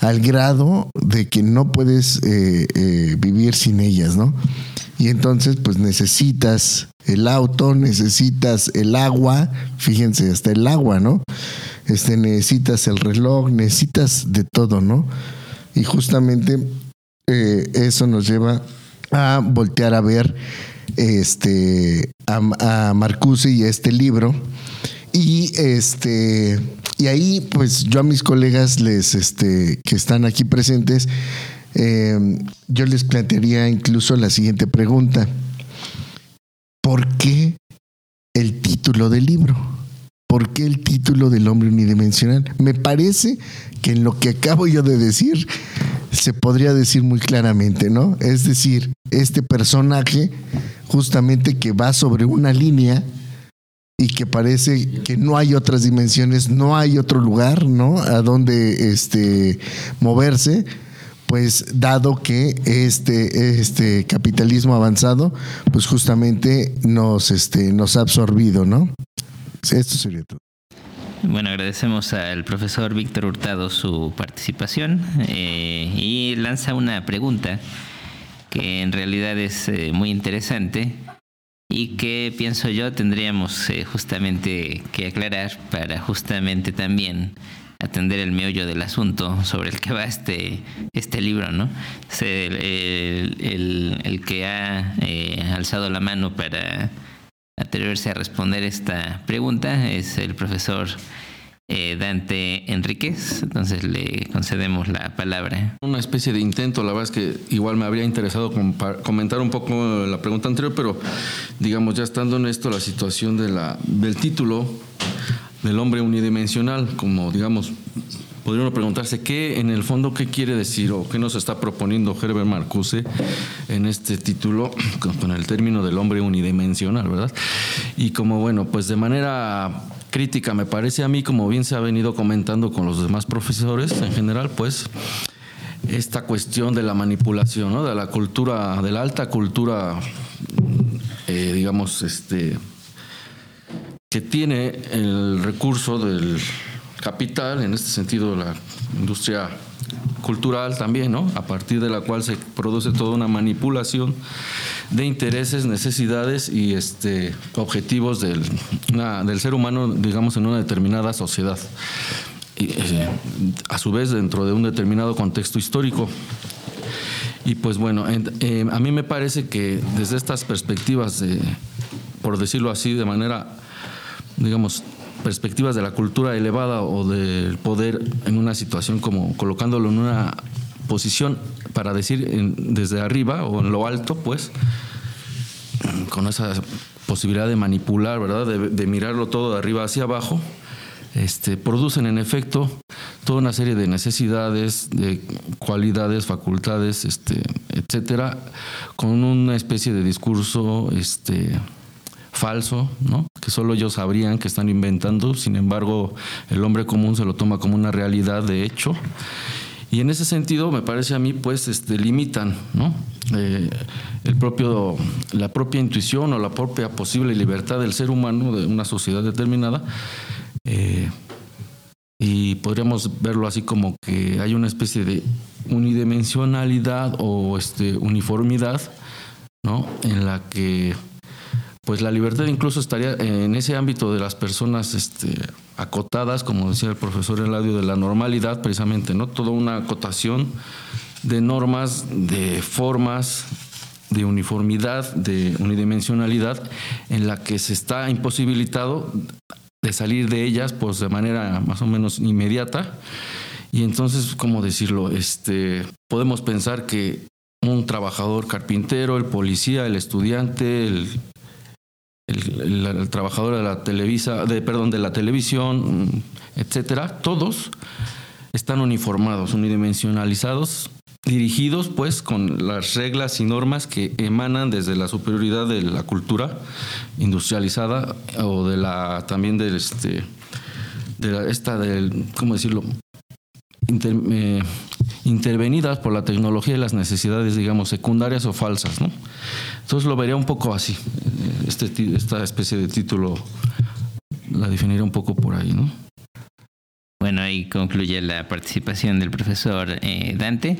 Al grado de que no puedes eh, vivir sin ellas, ¿no? Y entonces, pues necesitas el auto, necesitas el agua, fíjense, hasta el agua, ¿no? Este, necesitas el reloj, necesitas de todo, ¿no? Y justamente eh, eso nos lleva a voltear a ver este, a, Marcuse y a este libro. Y este, y ahí, pues yo a mis colegas les, este, que están aquí presentes, eh, yo les plantearía incluso la siguiente pregunta. ¿Por qué el título del libro? ¿por qué el título del hombre unidimensional? Me parece que en lo que acabo yo de decir se podría decir muy claramente, ¿no? Es decir, este personaje justamente que va sobre una línea y que parece que no hay otras dimensiones, no hay otro lugar, ¿no? A donde este moverse, pues dado que este, este capitalismo avanzado, pues justamente nos, este, nos ha absorbido, ¿no? Esto sería todo. Bueno, agradecemos al profesor Víctor Hurtado su participación eh, y lanza una pregunta que en realidad es eh, muy interesante y que pienso yo tendríamos eh, justamente que aclarar para justamente también atender el meollo del asunto sobre el que va este, este libro, ¿no? El, el, que ha alzado la mano para atreverse a responder esta pregunta es el profesor eh, Dante Enríquez, entonces le concedemos la palabra. Una especie de intento, la verdad es que igual me habría interesado comentar un poco la pregunta anterior, pero digamos, ya estando en esto, la situación de la, del título del hombre unidimensional, como digamos, podría preguntarse qué, en el fondo, qué quiere decir o qué nos está proponiendo Herbert Marcuse en este título con el término del hombre unidimensional, ¿verdad? Y como, bueno, pues de manera crítica, me parece a mí, como bien se ha venido comentando con los demás profesores en general, pues esta cuestión de la manipulación, ¿no? de la cultura, de la alta cultura, eh, digamos, este, que tiene el recurso del capital, en este sentido la industria cultural también, ¿no? A partir de la cual se produce toda una manipulación de intereses, necesidades y este, objetivos del, del ser humano, digamos, en una determinada sociedad. Y, eh, a su vez dentro de un determinado contexto histórico. Y pues bueno, eh, a mí me parece que desde estas perspectivas, de, por decirlo así, de manera, digamos, perspectivas de la cultura elevada o del poder en una situación como colocándolo en una posición para decir desde arriba o en lo alto, pues, con esa posibilidad de manipular, ¿verdad? De, mirarlo todo de arriba hacia abajo, este, producen en efecto toda una serie de necesidades, de cualidades, facultades, este, etcétera, con una especie de discurso este, falso, que solo ellos sabrían que están inventando, sin embargo el hombre común se lo toma como una realidad de hecho. Y en ese sentido, me parece a mí, pues, este, limitan. Eh, el propio, la propia intuición o la propia posible libertad del ser humano de una sociedad determinada. Eh, y podríamos verlo así como que hay una especie de unidimensionalidad o este, uniformidad. En la que pues la libertad incluso estaría en ese ámbito de las personas este, acotadas, como decía el profesor Eladio, de la normalidad precisamente, ¿no? Toda una acotación de normas, de formas, de uniformidad, de unidimensionalidad, en la que se está imposibilitado de salir de ellas pues de manera más o menos inmediata. Y entonces, ¿cómo decirlo? Este, podemos pensar que un trabajador carpintero, el policía, el estudiante, el el, trabajador de la televisa, de, perdón, de la televisión, etcétera, todos están uniformados, unidimensionalizados, dirigidos pues con las reglas y normas que emanan desde la superioridad de la cultura industrializada o de la también del este de esta del cómo decirlo eh, intervenidas por la tecnología y las necesidades, digamos, secundarias o falsas. ¿no? Entonces lo vería un poco así. Eh, este, esta especie de título la definiría un poco por ahí. ¿no? Bueno, ahí concluye la participación del profesor eh, Dante.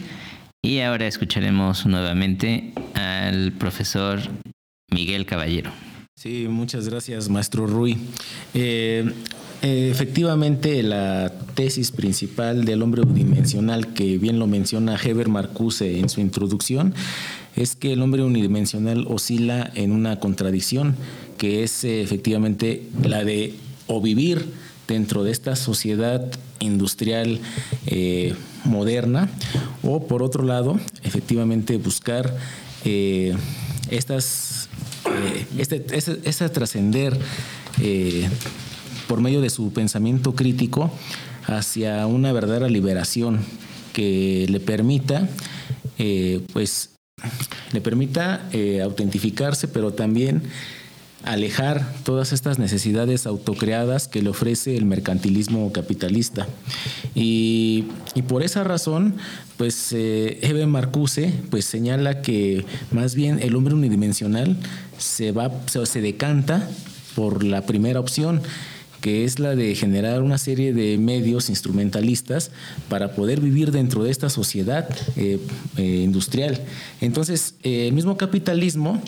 Y ahora escucharemos nuevamente al profesor Miguel Caballero. Sí, muchas gracias, maestro Rui. Eh, efectivamente, la tesis principal del hombre unidimensional, que bien lo menciona Heber Marcuse en su introducción, es que el hombre unidimensional oscila en una contradicción, que es eh, efectivamente la de o vivir dentro de esta sociedad industrial eh, moderna, o por otro lado, efectivamente buscar estas, este, trascender por medio de su pensamiento crítico hacia una verdadera liberación que le permita, eh, pues, le permita eh, autentificarse, pero también alejar todas estas necesidades autocreadas que le ofrece el mercantilismo capitalista. Y, por esa razón, pues eh, Marcuse pues, señala que más bien el hombre unidimensional se, va, se decanta por la primera opción que es la de generar una serie de medios instrumentalistas para poder vivir dentro de esta sociedad eh, eh, industrial. Entonces, el mismo capitalismo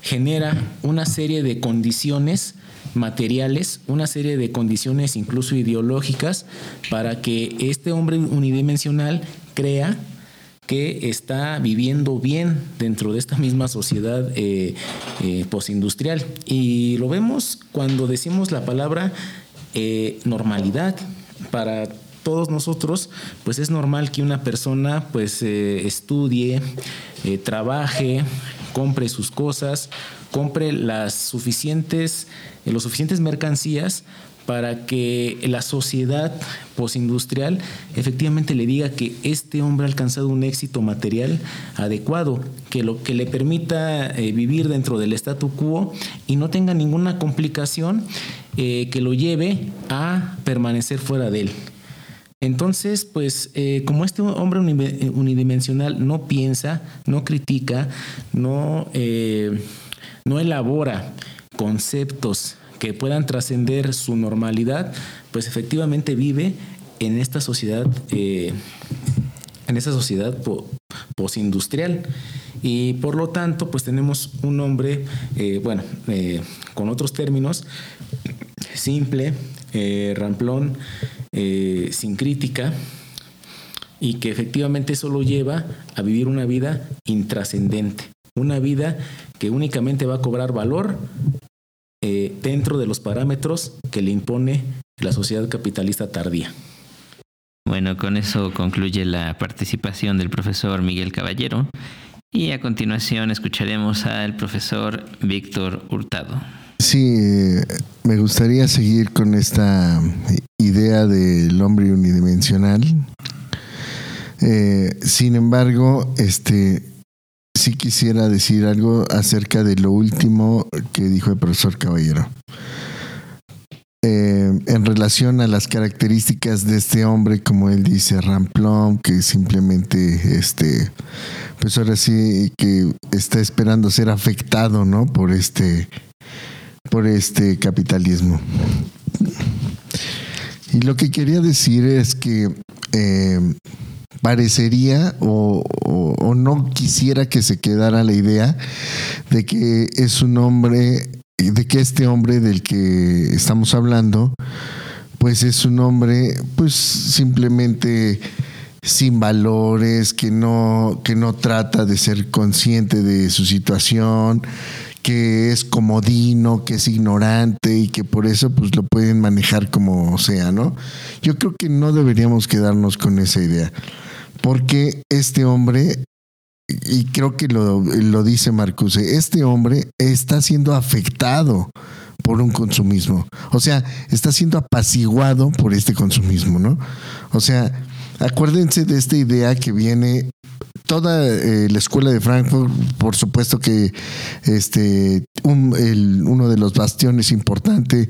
genera una serie de condiciones materiales, una serie de condiciones incluso ideológicas para que este hombre unidimensional crea que está viviendo bien dentro de esta misma sociedad eh, eh, postindustrial. Y lo vemos cuando decimos la palabra eh, normalidad. Para todos nosotros, pues es normal que una persona pues estudie, trabaje, compre sus cosas, compre las suficientes, eh, los suficientes mercancías para que la sociedad postindustrial efectivamente le diga que este hombre ha alcanzado un éxito material adecuado, que lo que le permita eh, vivir dentro del statu quo y no tenga ninguna complicación eh, que lo lleve a permanecer fuera de él. Entonces, pues eh, como este hombre unidimensional no piensa, no critica, no, no elabora conceptos que puedan trascender su normalidad, pues efectivamente vive en esta sociedad, eh, en esta sociedad posindustrial. Y por lo tanto, pues tenemos un hombre, bueno, con otros términos, simple, ramplón, eh, sin crítica y que efectivamente eso lo lleva a vivir una vida intrascendente, una vida que únicamente va a cobrar valor eh, dentro de los parámetros que le impone la sociedad capitalista tardía. Bueno, con eso concluye la participación del profesor Miguel Caballero y a continuación escucharemos al profesor Víctor Hurtado. Sí, me gustaría seguir con esta idea del hombre unidimensional. Eh, sin embargo, este sí quisiera decir algo acerca de lo último que dijo el profesor Caballero. Eh, en relación a las características de este hombre, como él dice, ramplón, que simplemente, este, pues ahora sí que está esperando ser afectado, ¿no? Por este por este capitalismo. Y lo que quería decir es que eh, parecería o, no quisiera que se quedara la idea de que es un hombre, de que este hombre del que estamos hablando, pues es un hombre, pues simplemente sin valores, que no, que no trata de ser consciente de su situación, que es comodino, que es ignorante y que por eso pues lo pueden manejar como sea, ¿no? Yo creo que no deberíamos quedarnos con esa idea, porque este hombre, y creo que lo, lo dice Marcuse, este hombre está siendo afectado por un consumismo, o sea, está siendo apaciguado por este consumismo, ¿no? O sea, acuérdense de esta idea que viene toda eh, la escuela de Frankfurt, por supuesto que este, uno de los bastiones importantes,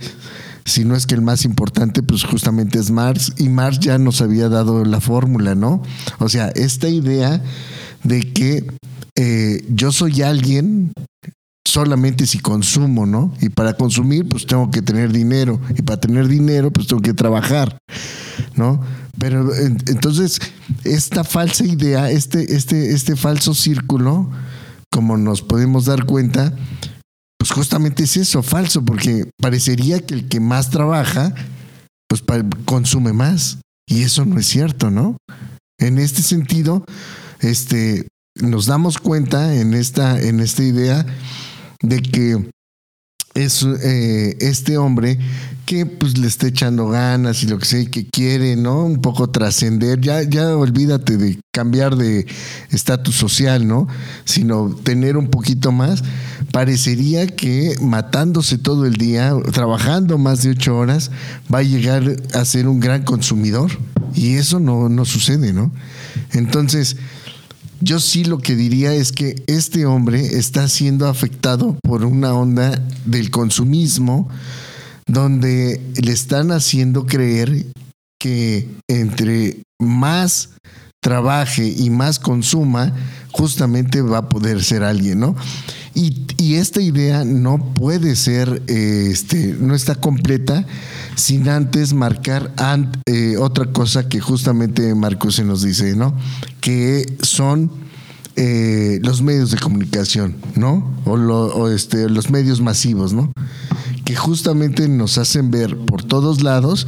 si no es que el más importante, pues justamente es Marx, y Marx ya nos había dado la fórmula, ¿no? O sea, esta idea de que eh, yo soy alguien solamente si consumo, ¿no? Y para consumir, pues tengo que tener dinero, y para tener dinero, pues tengo que trabajar, ¿no? Pero entonces, esta falsa idea, este, este, este falso círculo, como nos podemos dar cuenta, pues justamente es eso, falso, porque parecería que el que más trabaja, pues consume más. Y eso no es cierto, ¿no? En este sentido, este, nos damos cuenta en esta, en esta idea de que es eh, este hombre que pues le está echando ganas y lo que sea, y que quiere, ¿no? Un poco trascender, ya, ya olvídate de cambiar de estatus social, ¿no? Sino tener un poquito más. Parecería que matándose todo el día, trabajando más de ocho horas, va a llegar a ser un gran consumidor. Y eso no, no sucede, ¿no? Entonces, yo sí lo que diría es que este hombre está siendo afectado por una onda del consumismo, donde le están haciendo creer que entre más trabaje y más consuma, justamente va a poder ser alguien, ¿no? Y, esta idea no puede ser, este, no está completa sin antes marcar eh, otra cosa que justamente Marcos se nos dice, ¿no? Que son eh, los medios de comunicación, ¿no? O, este, los medios masivos, ¿no? que justamente nos hacen ver por todos lados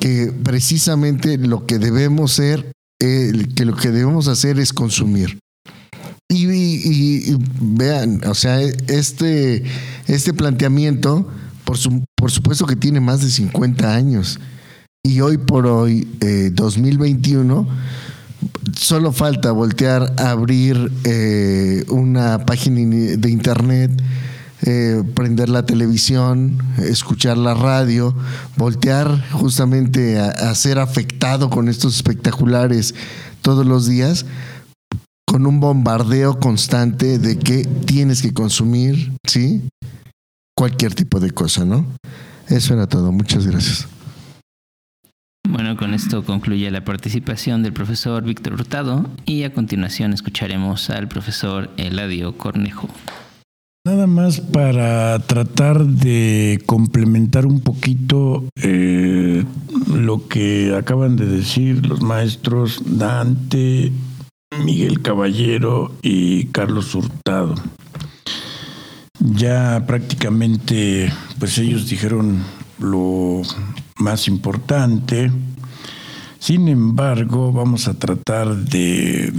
que precisamente lo que debemos ser, eh, que lo que debemos hacer es consumir. Y, vean, o sea, este, este planteamiento, por, por supuesto que tiene más de 50 años. Y hoy por hoy, 2021, eh, solo falta voltear a abrir eh, una página de internet eh, prender la televisión, escuchar la radio, voltear justamente a, ser afectado con estos espectaculares todos los días, con un bombardeo constante de que tienes que consumir, ¿sí? Cualquier tipo de cosa, ¿no? Eso era todo. Muchas gracias. Bueno, con esto concluye la participación del profesor Víctor Hurtado y a continuación escucharemos al profesor Eladio Cornejo. Nada más para tratar de complementar un poquito eh, lo que acaban de decir los maestros Dante, Miguel Caballero y Carlos Hurtado. Ya prácticamente, pues ellos dijeron lo más importante. Sin embargo, vamos a tratar de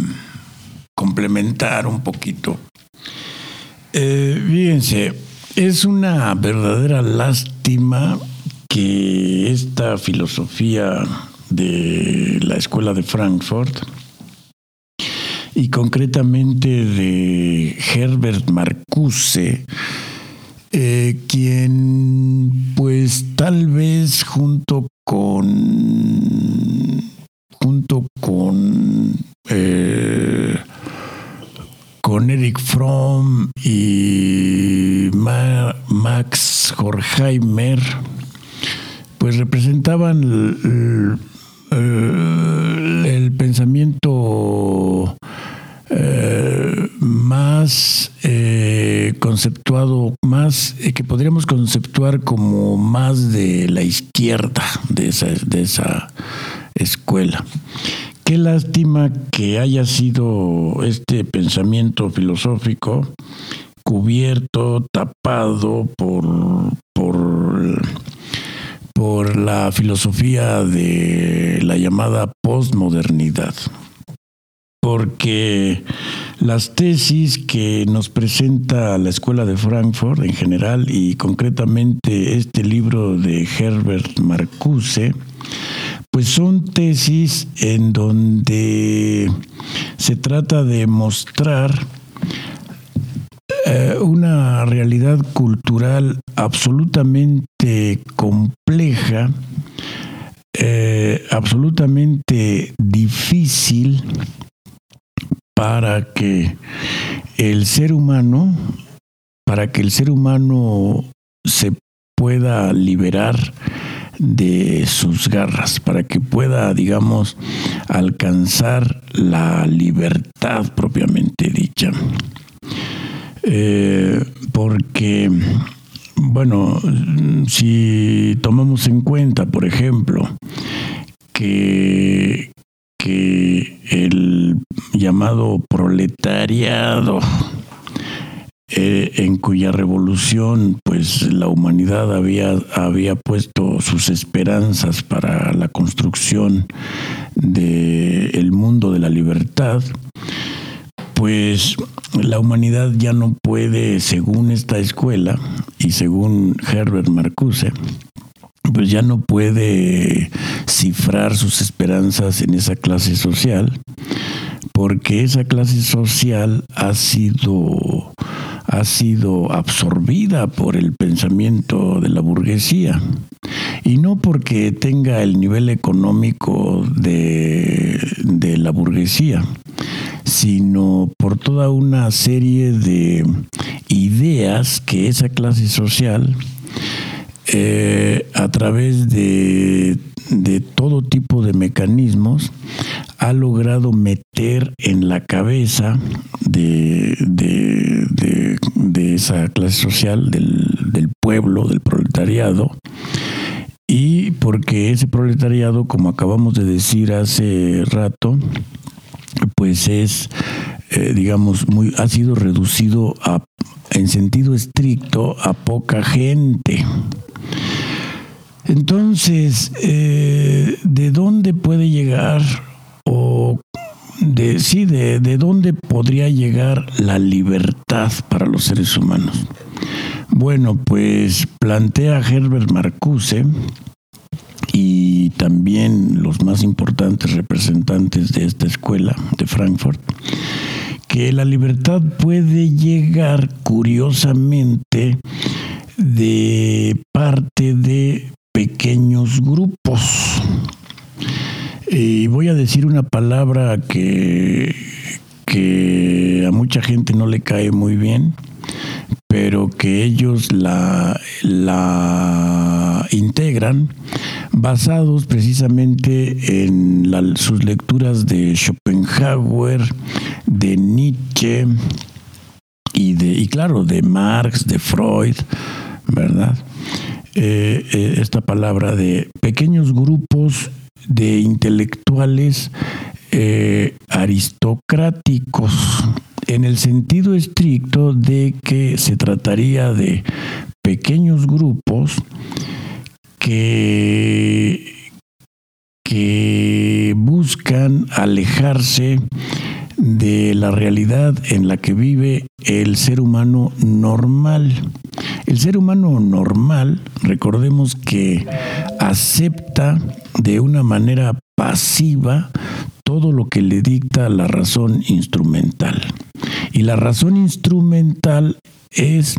complementar un poquito eh, fíjense, es una verdadera lástima que esta filosofía de la escuela de Frankfurt y concretamente de Herbert Marcuse, eh, quien pues tal vez junto con junto con eh, con Eric Fromm y Max Horkheimer, pues representaban el, pensamiento eh, más eh, conceptuado, más eh, que podríamos conceptuar como más de la izquierda de esa, de esa escuela. Qué lástima que haya sido este pensamiento filosófico cubierto, tapado por, por, por la filosofía de la llamada postmodernidad. Porque las tesis que nos presenta la Escuela de Frankfurt en general y concretamente este libro de Herbert Marcuse, pues son tesis en donde se trata de mostrar eh, una realidad cultural absolutamente compleja, eh, absolutamente difícil para que el ser humano, para que el ser humano se pueda liberar de sus garras, para que pueda, digamos, alcanzar la libertad propiamente dicha. Eh, porque, bueno, si tomamos en cuenta, por ejemplo, que, que el llamado proletariado eh, en cuya revolución pues la humanidad había, había puesto sus esperanzas para la construcción del mundo de la libertad, pues la humanidad ya no puede, según esta escuela y según Herbert Marcuse, pues ya no puede cifrar sus esperanzas en esa clase social, porque esa clase social ha sido ha sido absorbida por el pensamiento de la burguesía. Y no porque tenga el nivel económico de, de la burguesía, sino por toda una serie de ideas que esa clase social eh, través de, todo tipo de mecanismos ha logrado meter en la cabeza de, esa clase social, del, del pueblo, del proletariado, y porque ese proletariado, como acabamos de decir hace rato, pues es, eh, digamos, muy, ha sido reducido a, en sentido estricto a poca gente. Entonces, eh, ¿de dónde puede llegar o de sí, de, de dónde podría llegar la libertad para los seres humanos? Bueno, pues plantea Herbert Marcuse y también los más importantes representantes de esta escuela de Frankfurt, que la libertad puede llegar curiosamente de parte de pequeños grupos. Y voy a decir una palabra que, que a mucha gente no le cae muy bien, pero que ellos la, la integran basados precisamente en sus lecturas de Schopenhauer, de Nietzsche y, de, y claro, de Marx, de Freud, ¿verdad? Eh, eh, esta palabra de pequeños grupos de intelectuales eh, aristocráticos en el sentido estricto de que se trataría de pequeños grupos que, que buscan alejarse de la realidad en la que vive el ser humano normal. El ser humano normal, recordemos que acepta de una manera pasiva todo lo que le dicta la razón instrumental. Y la razón instrumental es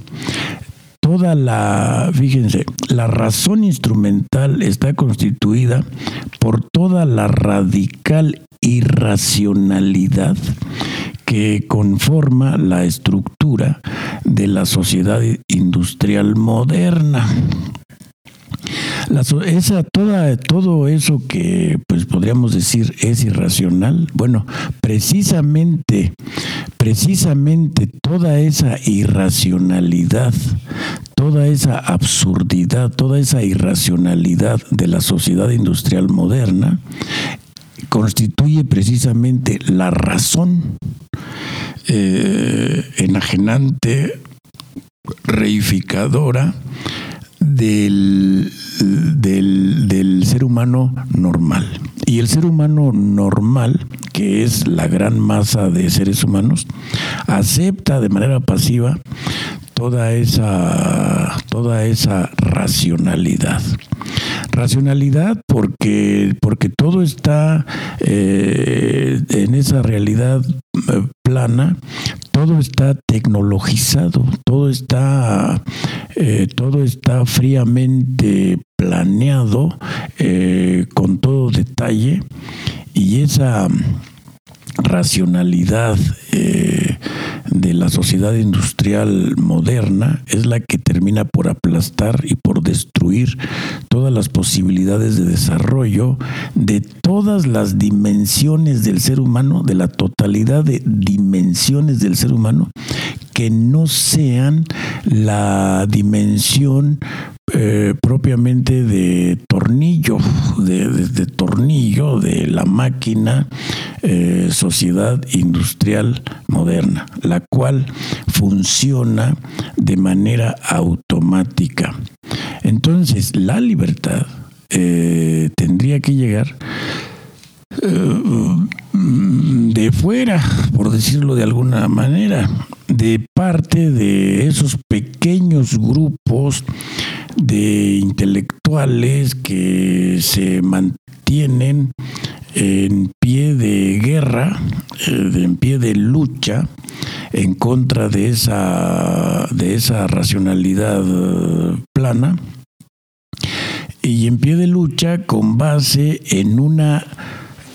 toda la, fíjense, la razón instrumental está constituida por toda la radical irracionalidad que conforma la estructura de la sociedad industrial moderna. Esa, toda, todo eso que pues podríamos decir es irracional, bueno, precisamente, precisamente toda esa irracionalidad, toda esa absurdidad, toda esa irracionalidad de la sociedad industrial moderna constituye precisamente la razón eh, enajenante, reificadora, del, del, ser humano normal. Y el ser humano normal, que es la gran masa de seres humanos, acepta de manera pasiva toda esa, toda esa racionalidad. Racionalidad porque, porque todo está eh, en esa realidad eh, plana, todo está tecnologizado, todo está, eh, todo está fríamente planeado con todo detalle y esa racionalidad de la sociedad industrial moderna es la que termina por aplastar y por destruir todas las posibilidades de desarrollo de todas las dimensiones del ser humano, de la totalidad de dimensiones del ser humano, que no sean la dimensión eh, propiamente de tornillo, de, tornillo de la máquina eh, sociedad industrial moderna, la cual funciona de manera automática. Entonces, la libertad eh, tendría que llegar de fuera, por decirlo de alguna manera, de parte de esos pequeños grupos de intelectuales que se mantienen en pie de guerra, eh, en pie de lucha en contra de esa, de esa racionalidad eh, plana y en pie de lucha con base en una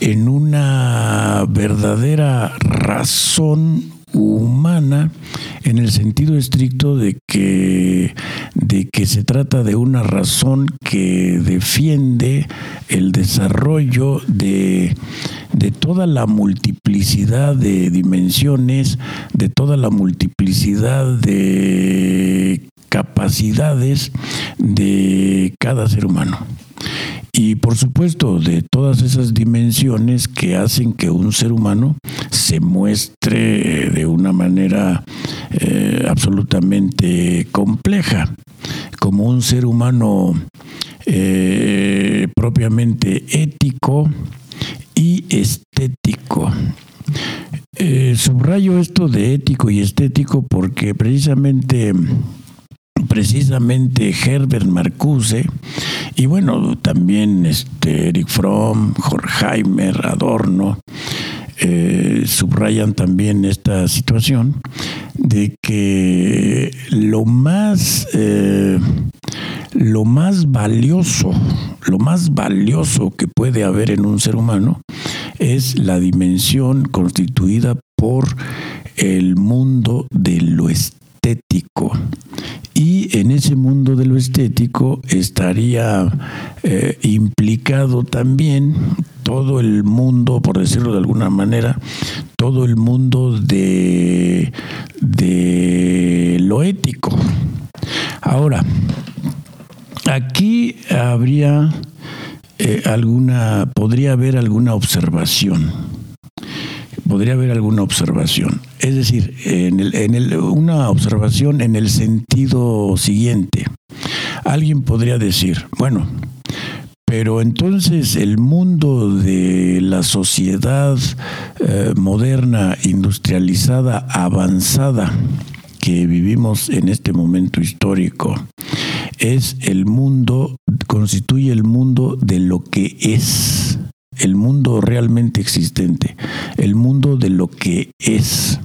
en una verdadera razón humana en el sentido estricto de que, de que se trata de una razón que defiende el desarrollo de, de toda la multiplicidad de dimensiones, de toda la multiplicidad de capacidades de cada ser humano. Y por supuesto, de todas esas dimensiones que hacen que un ser humano se muestre de una manera eh, absolutamente compleja, como un ser humano eh, propiamente ético y estético. Eh, subrayo esto de ético y estético porque precisamente precisamente Herbert Marcuse y bueno, también este Eric Fromm, Horkheimer, Adorno, eh, subrayan también esta situación de que lo más eh, lo más valioso, lo más valioso que puede haber en un ser humano es la dimensión constituida por el mundo de lo estético y en ese mundo de lo estético estaría eh, implicado también todo el mundo, por decirlo de alguna manera, todo el mundo de, de lo ético. Ahora, aquí habría eh, alguna, podría haber alguna observación podría haber alguna observación. Es decir, en el, una observación en el sentido siguiente. Alguien podría decir, bueno, pero entonces el mundo de la sociedad eh, moderna, industrializada, avanzada que vivimos en este momento histórico, es el mundo, constituye el mundo de lo que es el mundo realmente existente, el mundo de lo que es.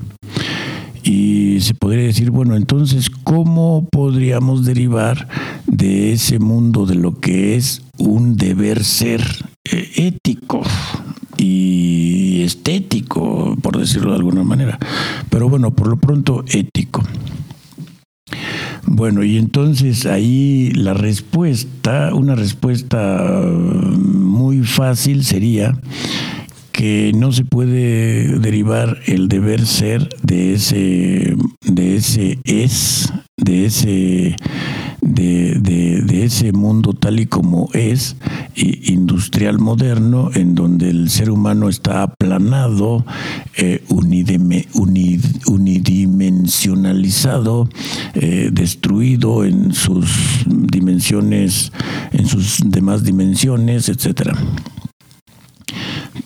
Y se podría decir, bueno, entonces, ¿cómo podríamos derivar de ese mundo de lo que es un deber ser eh, ético y estético, por decirlo de alguna manera? Pero bueno, por lo pronto ético. Bueno, y entonces ahí la respuesta, una respuesta muy fácil sería no se puede derivar el deber ser de ese, de ese es, de ese de, ese mundo tal y como es, industrial moderno, en donde el ser humano está aplanado, eh, unidimensionalizado, eh, destruido en sus dimensiones, en sus demás dimensiones, etcétera.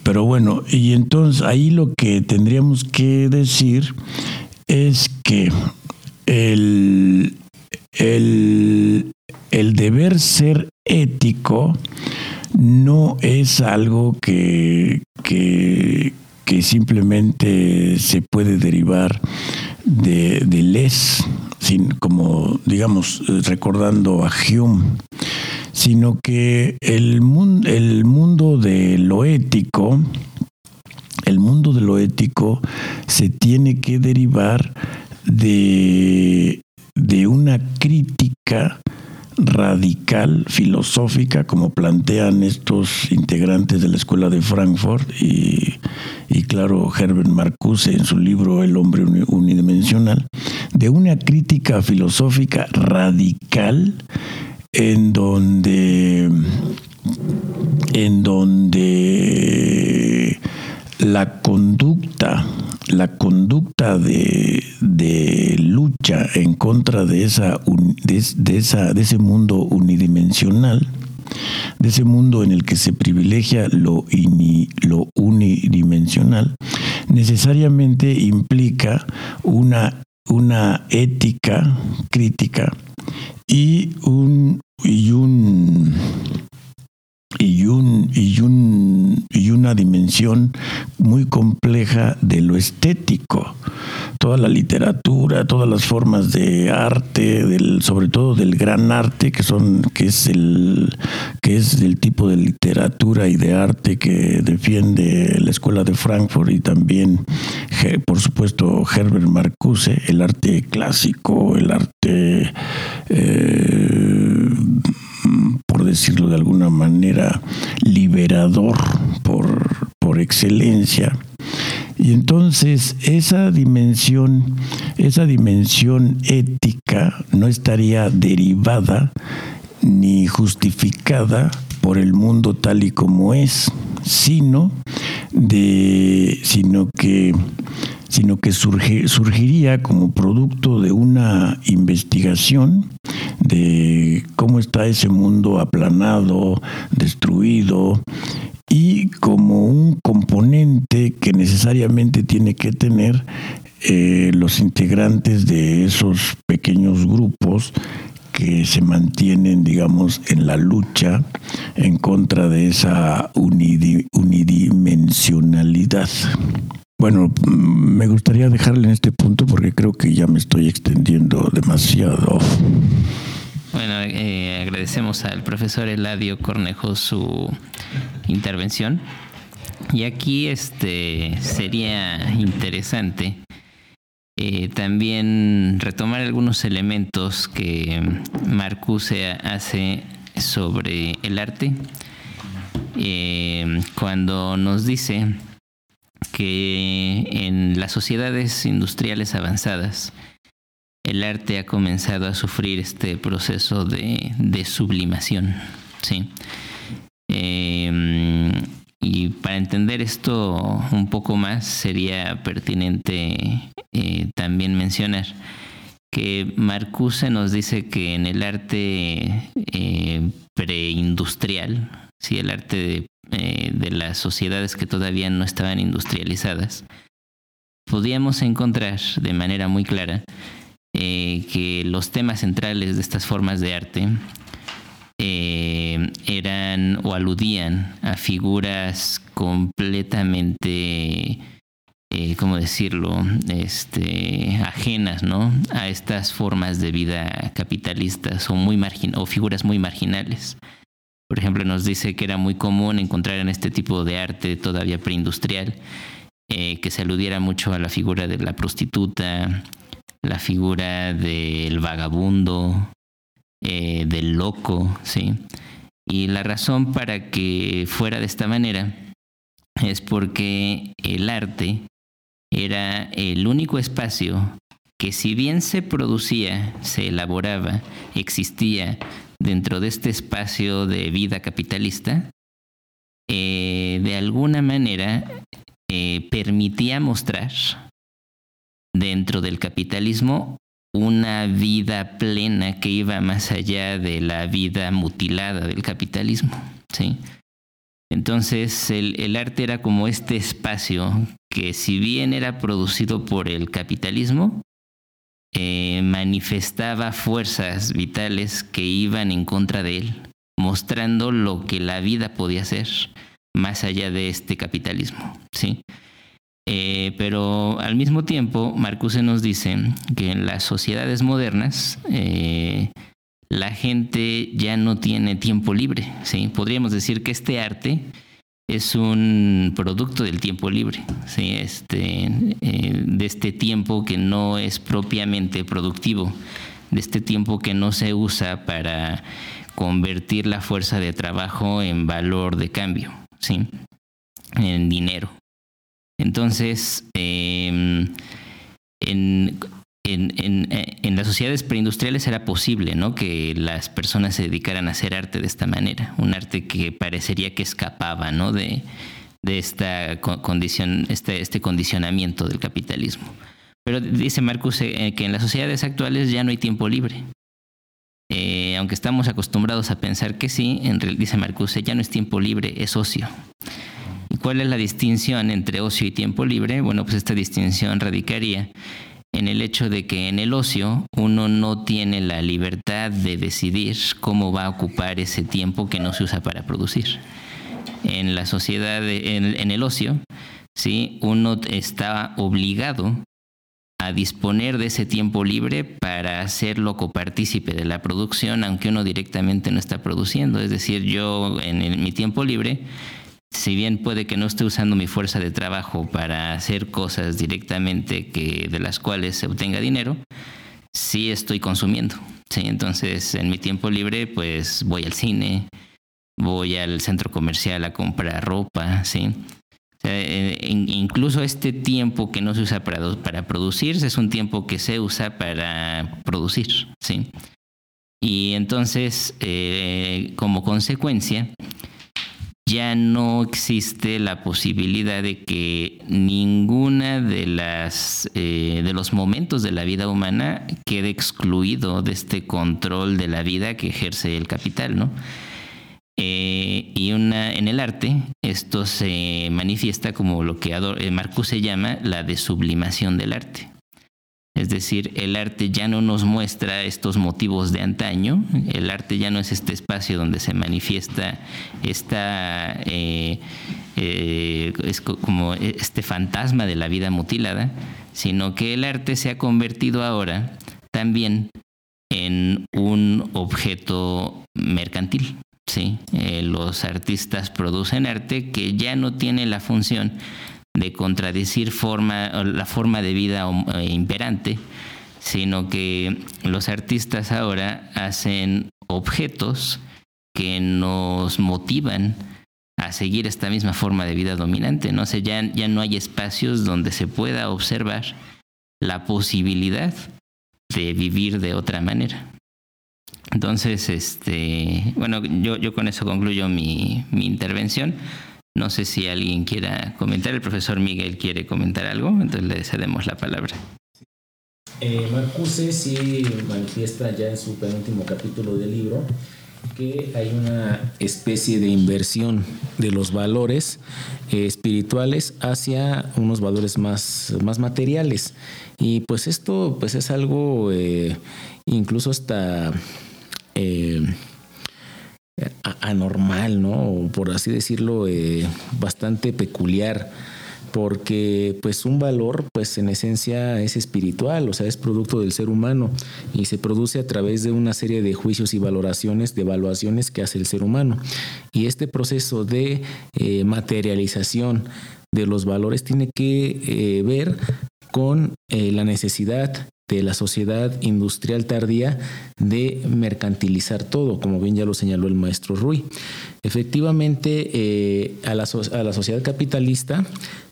Pero bueno, y entonces ahí lo que tendríamos que decir es que el, el, deber ser ético no es algo que, que, simplemente se puede derivar de, de les, sin, como digamos, recordando a Hume, sino que el, el mundo de lo ético, el mundo de lo ético se tiene que derivar de de una crítica radical, filosófica, como plantean estos integrantes de la Escuela de Frankfurt y, claro, Herbert Marcuse en su libro El hombre unidimensional, de una crítica filosófica radical en donde, en donde la conducta la conducta de, lucha en contra de, esa, de, esa, de ese mundo unidimensional de ese mundo en el que se privilegia lo, lo unidimensional, necesariamente implica una, una ética crítica y un, y un y, un, y, un, y una dimensión muy compleja de lo estético. Toda la literatura, todas las formas de arte, del, sobre todo del gran arte, que son, que es el, que es el tipo de literatura y de arte que defiende la escuela de Frankfurt y también, por supuesto, Herbert Marcuse, el arte clásico, el arte eh, decirlo de alguna manera, liberador por, por excelencia. Y entonces esa dimensión, esa dimensión ética no estaría derivada ni justificada por el mundo tal y como es, sino de sino que sino que surgiría como producto de una investigación de cómo está ese mundo aplanado, destruido, y como un componente que necesariamente tiene que tener eh, los integrantes de esos pequeños grupos que se mantienen, digamos, en la lucha en contra de esa unidimensionalidad. Bueno, me gustaría dejarle en este punto porque creo que ya me estoy extendiendo demasiado. Bueno, eh, agradecemos al profesor Eladio Cornejo su intervención. Y aquí este sería interesante eh, también retomar algunos elementos que Marcuse hace sobre el arte. Eh, cuando nos dice que en las sociedades industriales avanzadas el arte ha comenzado a sufrir este proceso de, sublimación. ¿sí? Em, y para entender esto un poco más sería pertinente eh, también mencionar que Marcuse nos dice que en el arte eh, preindustrial, ¿sí? el arte de eh, de las sociedades que todavía no estaban industrializadas, podíamos encontrar de manera muy clara eh, que los temas centrales de estas formas de arte eh, eran o aludían a figuras completamente, ¿cómo decirlo?, este, ajenas ¿no? a estas formas de vida capitalistas muy o figuras muy marginales. Por ejemplo, nos dice que era muy común encontrar en este tipo de arte todavía preindustrial eh, que se aludiera mucho a la figura de la prostituta, la figura del vagabundo, eh, del loco, ¿sí? Y la razón para que fuera de esta manera es porque el arte era el único espacio que si bien se producía, se elaboraba, existía dentro de este espacio de vida capitalista, eh, de alguna manera eh, permitía mostrar dentro del capitalismo una vida plena que iba más allá de la vida mutilada del capitalismo. ¿sí? Entonces el, el, arte era como este espacio que si bien era producido por el capitalismo, eh, manifestaba fuerzas vitales que iban en contra de él, mostrando lo que la vida podía ser más allá de este capitalismo, ¿sí? Eh, pero al mismo tiempo, Marcuse nos dice que en las sociedades modernas eh, la gente ya no tiene tiempo libre, ¿sí? Podríamos decir que este arte es un producto del tiempo libre, ¿sí? este, eh, de este tiempo que no es propiamente productivo, de este tiempo que no se usa para convertir la fuerza de trabajo en valor de cambio, ¿sí? en dinero. Entonces, em, en, en, las sociedades preindustriales era posible ¿no? que las personas se dedicaran a hacer arte de esta manera, un arte que parecería que escapaba ¿no? de, esta condición, este, este condicionamiento del capitalismo. Pero dice Marcus eh, que en las sociedades actuales ya no hay tiempo libre. eh, aunque estamos acostumbrados a pensar que sí, dice Marcuse, ya no es tiempo libre, es ocio. ¿Y cuál es la distinción entre ocio y tiempo libre? Bueno, pues esta distinción radicaría en el hecho de que en el ocio uno no tiene la libertad de decidir cómo va a ocupar ese tiempo que no se usa para producir. En la sociedad, en, el ocio, ¿sí? uno está obligado a disponer de ese tiempo libre para hacerlo copartícipe de la producción, aunque uno directamente no está produciendo. Es decir, yo en mi tiempo libre si bien puede que no esté usando mi fuerza de trabajo para hacer cosas directamente que de las cuales se obtenga dinero, sí estoy consumiendo. ¿sí? Entonces, en mi tiempo libre, pues voy al cine, voy al centro comercial a comprar ropa, ¿sí? Eh, incluso este tiempo que no se usa para, para producir es un tiempo que se usa para producir, ¿sí? Y entonces, eh, como consecuencia, ya no existe la posibilidad de que ninguna de las eh, de los momentos de la vida humana quede excluido de este control de la vida que ejerce el capital, ¿no? Eh, y una, en el arte esto se manifiesta como lo que eh, Marcus se llama la desublimación del arte. Es decir, el arte ya no nos muestra estos motivos de antaño, el arte ya no es este espacio donde se manifiesta esta, eh, eh, como este fantasma de la vida mutilada, sino que el arte se ha convertido ahora también en un objeto mercantil. Eh, los artistas producen arte que ya no tiene la función de contradecir la forma de vida eh, imperante, sino que los artistas ahora hacen objetos que nos motivan a seguir esta misma forma de vida dominante. ¿no? sé ya, ya no hay espacios donde se pueda observar la posibilidad de vivir de otra manera. Entonces, este, bueno, yo, yo con eso concluyo mi, mi intervención. No sé si alguien quiera comentar. El profesor Miguel quiere comentar algo, entonces le cedemos la palabra. Eh, Marcuse sí manifiesta ya en su penúltimo capítulo del libro que hay una especie de inversión de los valores eh, espirituales hacia unos valores más, más materiales. Y pues esto pues es algo eh, incluso hasta eh, anormal, ¿no? O por así decirlo, eh, bastante peculiar porque pues un valor pues en esencia es espiritual, o sea, es producto del ser humano y se produce a través de una serie de juicios y valoraciones, de evaluaciones que hace el ser humano. Y este proceso de eh, materialización de los valores tiene que eh, ver con la necesidad de la sociedad industrial tardía de mercantilizar todo, como bien ya lo señaló el maestro Rui. Efectivamente, eh, a, la, a la sociedad capitalista,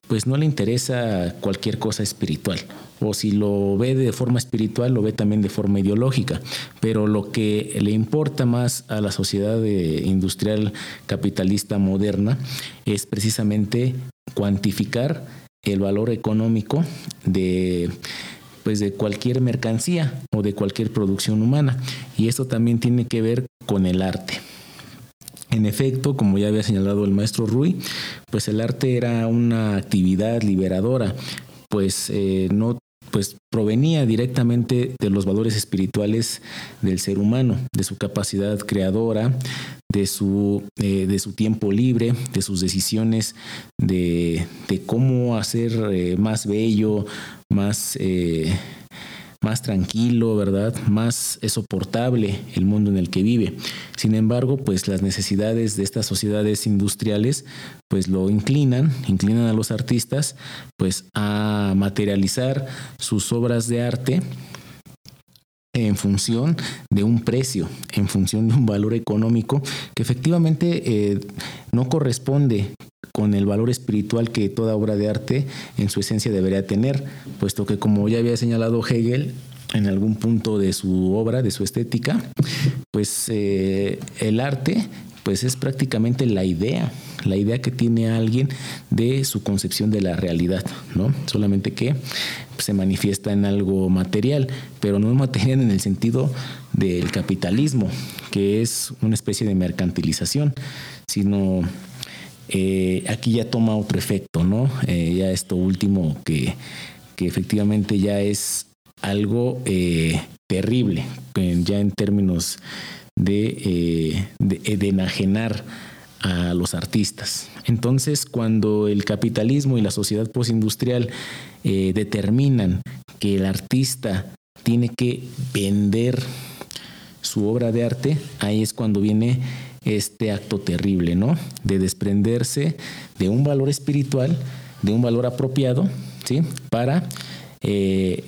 pues no le interesa cualquier cosa espiritual. O si lo ve de forma espiritual, lo ve también de forma ideológica. Pero lo que le importa más a la sociedad eh, industrial capitalista moderna es precisamente cuantificar el valor económico de pues de cualquier mercancía o de cualquier producción humana. Y esto también tiene que ver con el arte. En efecto, como ya había señalado el maestro Rui, pues el arte era una actividad liberadora, pues eh, no pues provenía directamente de los valores espirituales del ser humano, de su capacidad creadora, de su, eh, de su tiempo libre, de sus decisiones, de, cómo hacer eh, más bello, más, eh, más tranquilo, ¿verdad? Más soportable el mundo en el que vive. Sin embargo, pues las necesidades de estas sociedades industriales pues lo inclinan, inclinan a los artistas pues a materializar sus obras de arte en función de un precio, en función de un valor económico que efectivamente eh, no corresponde con el valor espiritual que toda obra de arte en su esencia debería tener, puesto que como ya había señalado Hegel en algún punto de su obra, de su estética, pues eh, el arte pues es prácticamente la idea, la idea que tiene alguien de su concepción de la realidad, ¿no? Solamente que se manifiesta en algo material, pero no material en el sentido del capitalismo, que es una especie de mercantilización, sino eh, aquí ya toma otro efecto, ¿no? Eh, ya esto último que, que efectivamente ya es algo eh, terrible, ya en términos de, de, enajenar a los artistas. Entonces, cuando el capitalismo y la sociedad postindustrial determinan que el artista tiene que vender su obra de arte, ahí es cuando viene este acto terrible, ¿no? De desprenderse de un valor espiritual, de un valor apropiado, ¿sí? Para, eh,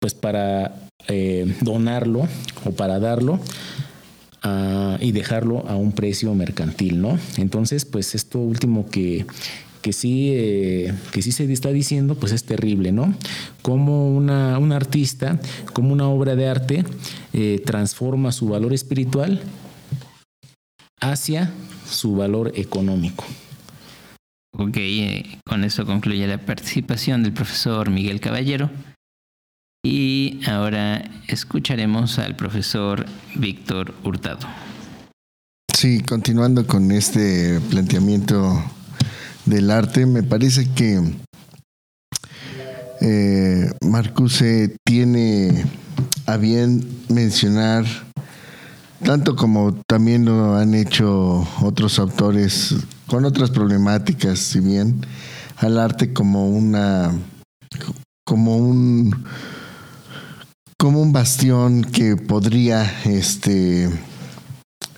pues para eh, donarlo o para darlo y dejarlo a un precio mercantil, ¿no? Entonces, pues esto último que, que sí, eh, que sí se está diciendo, pues es terrible, ¿no? Como una, un artista, como una obra de arte, transforma su valor espiritual hacia su valor económico. Ok, eh, con eso concluye la participación del profesor Miguel Caballero. Y ahora escucharemos al profesor Víctor Hurtado. Sí, continuando con este planteamiento del arte, me parece que eh, Marcuse tiene a bien mencionar tanto como también lo han hecho otros autores con otras problemáticas, si bien al arte como una como un como un bastión que podría este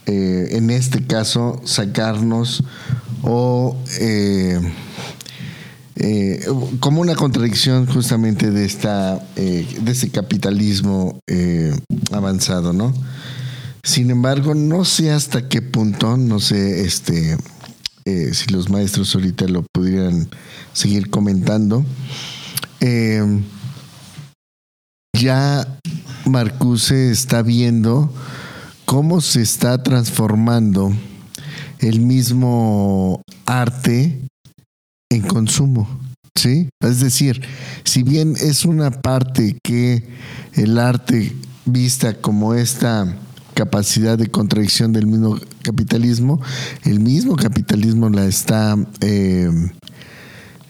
eh, en este caso sacarnos o eh, eh, como una contradicción justamente de esta de ese capitalismo avanzado, ¿no? Sin embargo, no sé hasta qué punto, no sé este, eh, si los maestros ahorita lo pudieran seguir comentando. Ya Marcuse está viendo cómo se está transformando el mismo arte en consumo. ¿Sí? Es decir, si bien es una parte que el arte vista como esta capacidad de contradicción del mismo capitalismo, el mismo capitalismo la está, eh,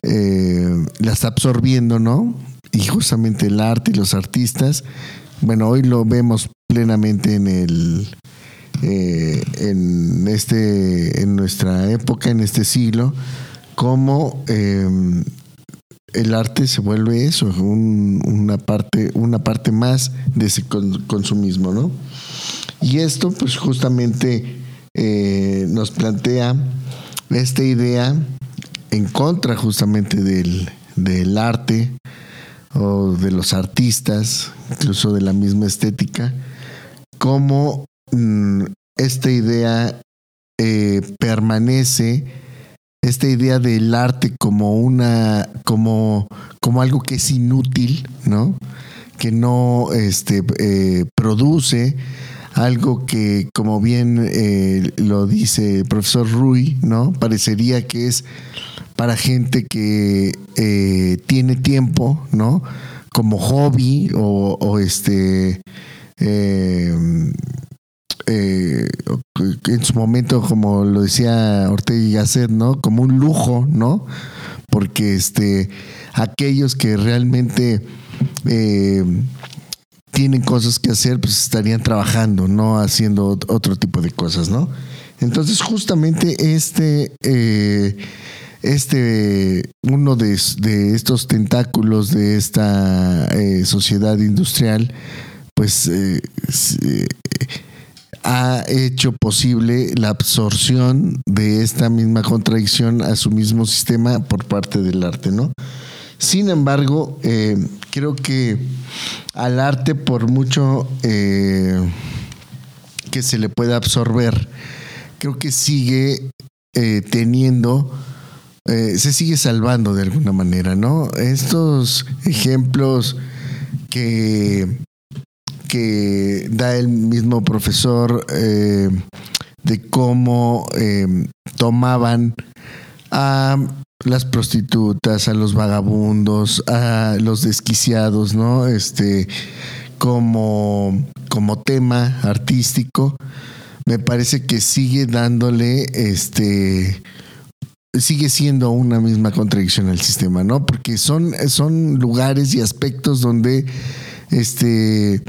eh, la está absorbiendo, ¿no? Y justamente el arte y los artistas, bueno, hoy lo vemos plenamente en el eh, en este en nuestra época, en este siglo, como el arte se vuelve eso, una parte, una parte más de ese consumismo, ¿no? Y esto, pues justamente eh, nos plantea esta idea en contra justamente del, arte o de los artistas, incluso de la misma estética, cómo mm, esta idea eh, permanece, esta idea del arte como una, como, como algo que es inútil, ¿no? Que no este, eh, produce, algo que, como bien eh, lo dice el profesor Rui, ¿no? Parecería que es para gente que eh, tiene tiempo, ¿no? Como hobby o, este. Eh, en su momento, como lo decía Ortega y Gasset, ¿no? Como un lujo, ¿no? Porque este, aquellos que realmente tienen cosas que hacer, pues estarían trabajando, no haciendo otro tipo de cosas, ¿no? Entonces, justamente este, eh, este, uno de, estos tentáculos de esta eh, sociedad industrial, pues eh, ha hecho posible la absorción de esta misma contradicción a su mismo sistema por parte del arte, ¿no? Sin embargo, eh, creo que al arte, por mucho eh, que se le pueda absorber, creo que sigue eh, teniendo, se sigue salvando de alguna manera, ¿no? Estos ejemplos que, que da el mismo profesor de cómo em, tomaban a las prostitutas, a los vagabundos, a los desquiciados, ¿no? Este, como, como tema artístico, me parece que sigue dándole, este, sigue siendo una misma contradicción al sistema, ¿no? Porque son, son lugares y aspectos donde, este,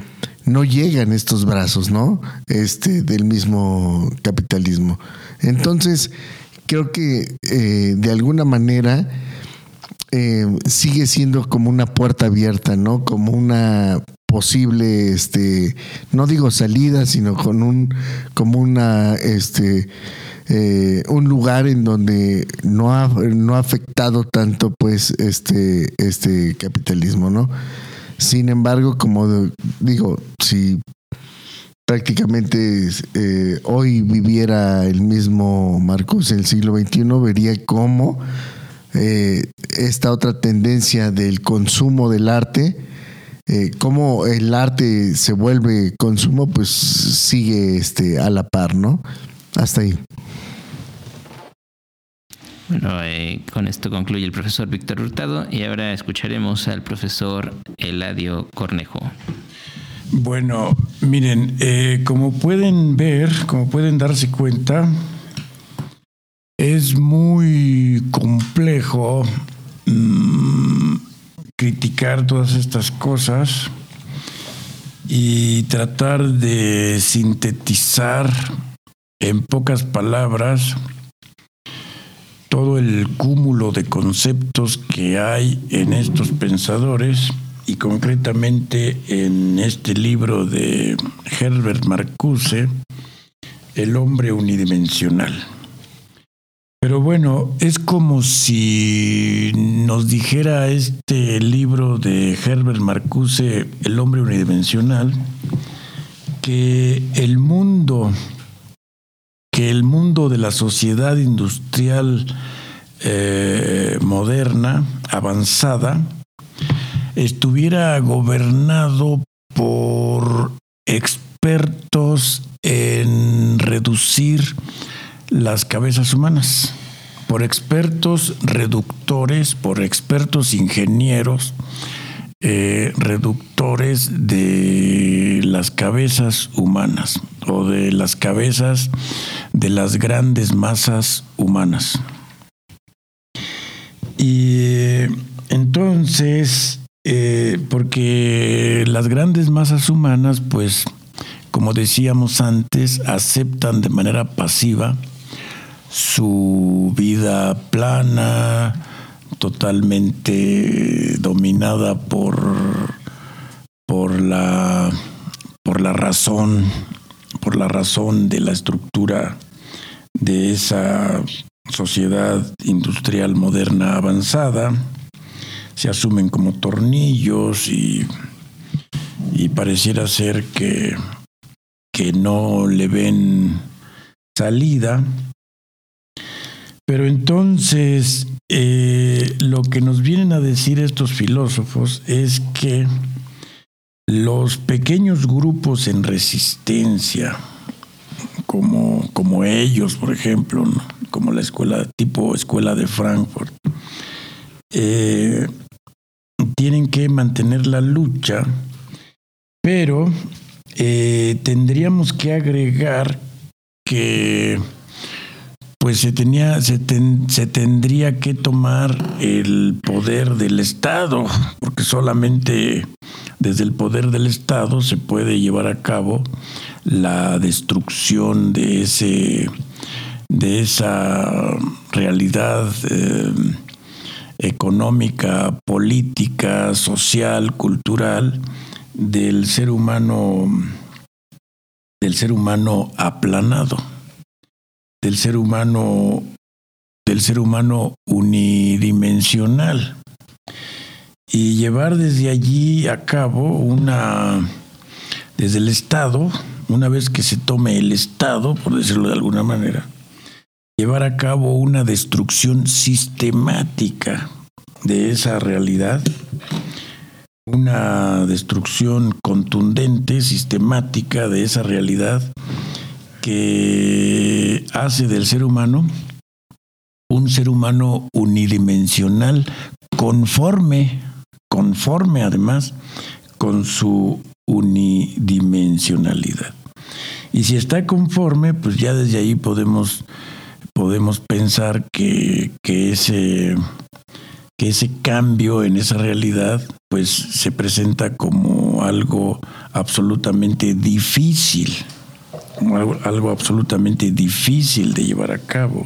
no llegan estos brazos, ¿no? Este, del mismo capitalismo. Entonces, creo que eh, de alguna manera eh, sigue siendo como una puerta abierta, ¿no? Como una posible, este, no digo salida, sino con un, como una, este, eh, un lugar en donde no ha, no ha afectado tanto, pues, este, este capitalismo, ¿no? Sin embargo, como digo, si prácticamente eh, hoy viviera el mismo Marcos en el siglo XXI, vería cómo eh, esta otra tendencia del consumo del arte, eh, cómo el arte se vuelve consumo, pues sigue este, a la par, ¿no? Hasta ahí. Bueno, con esto concluye el profesor Víctor Hurtado y ahora escucharemos al profesor Eladio Cornejo. Bueno, miren, eh, como pueden ver, como pueden darse cuenta, es muy complejo mm, criticar todas estas cosas y tratar de sintetizar en pocas palabras todo el cúmulo de conceptos que hay en estos pensadores y concretamente en este libro de Herbert Marcuse, El hombre unidimensional. Pero bueno, es como si nos dijera este libro de Herbert Marcuse, El hombre unidimensional, que el mundo, que el mundo de la sociedad industrial eh, moderna, avanzada, estuviera gobernado por expertos en reducir las cabezas humanas, por expertos reductores, por expertos ingenieros, eh, reductores de las cabezas humanas o de las cabezas de las grandes masas humanas. Y eh, entonces eh, porque las grandes masas humanas, pues, como decíamos antes, aceptan de manera pasiva su vida plana, totalmente dominada por, por, la, por la razón, por la razón de la estructura de esa sociedad industrial moderna avanzada se asumen como tornillos y, y pareciera ser que, que no le ven salida. Pero entonces eh, lo que nos vienen a decir estos filósofos es que los pequeños grupos en resistencia, como, como ellos, por ejemplo, como la escuela tipo escuela de Frankfurt, eh, tienen que mantener la lucha, pero eh, tendríamos que agregar que pues se tenía se, tendría que tomar el poder del Estado, porque solamente desde el poder del Estado se puede llevar a cabo la destrucción de ese de esa realidad eh, económica, política, social, cultural del ser humano del ser humano aplanado, del ser humano del ser humano unidimensional. Y llevar desde allí a cabo una desde el Estado, una vez que se tome el Estado, por decirlo de alguna manera, llevar a cabo una destrucción sistemática de esa realidad, una destrucción contundente, sistemática de esa realidad que hace del ser humano un ser humano unidimensional conforme, conforme además con su unidimensionalidad. Y si está conforme, pues ya desde ahí podemos, podemos pensar que, que, ese, que ese cambio en esa realidad pues se presenta como algo absolutamente difícil, algo, algo absolutamente difícil de llevar a cabo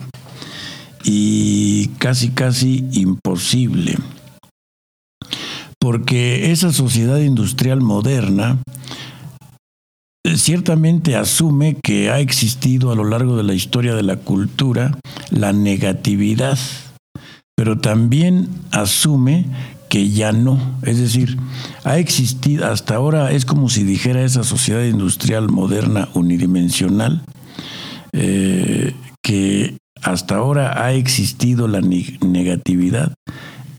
y casi casi imposible. Porque esa sociedad industrial moderna eh, ciertamente asume que ha existido a lo largo de la historia de la cultura la negatividad, pero también asume que ya no. Es decir, ha existido, hasta ahora es como si dijera esa sociedad industrial moderna unidimensional, eh, que hasta ahora ha existido la negatividad,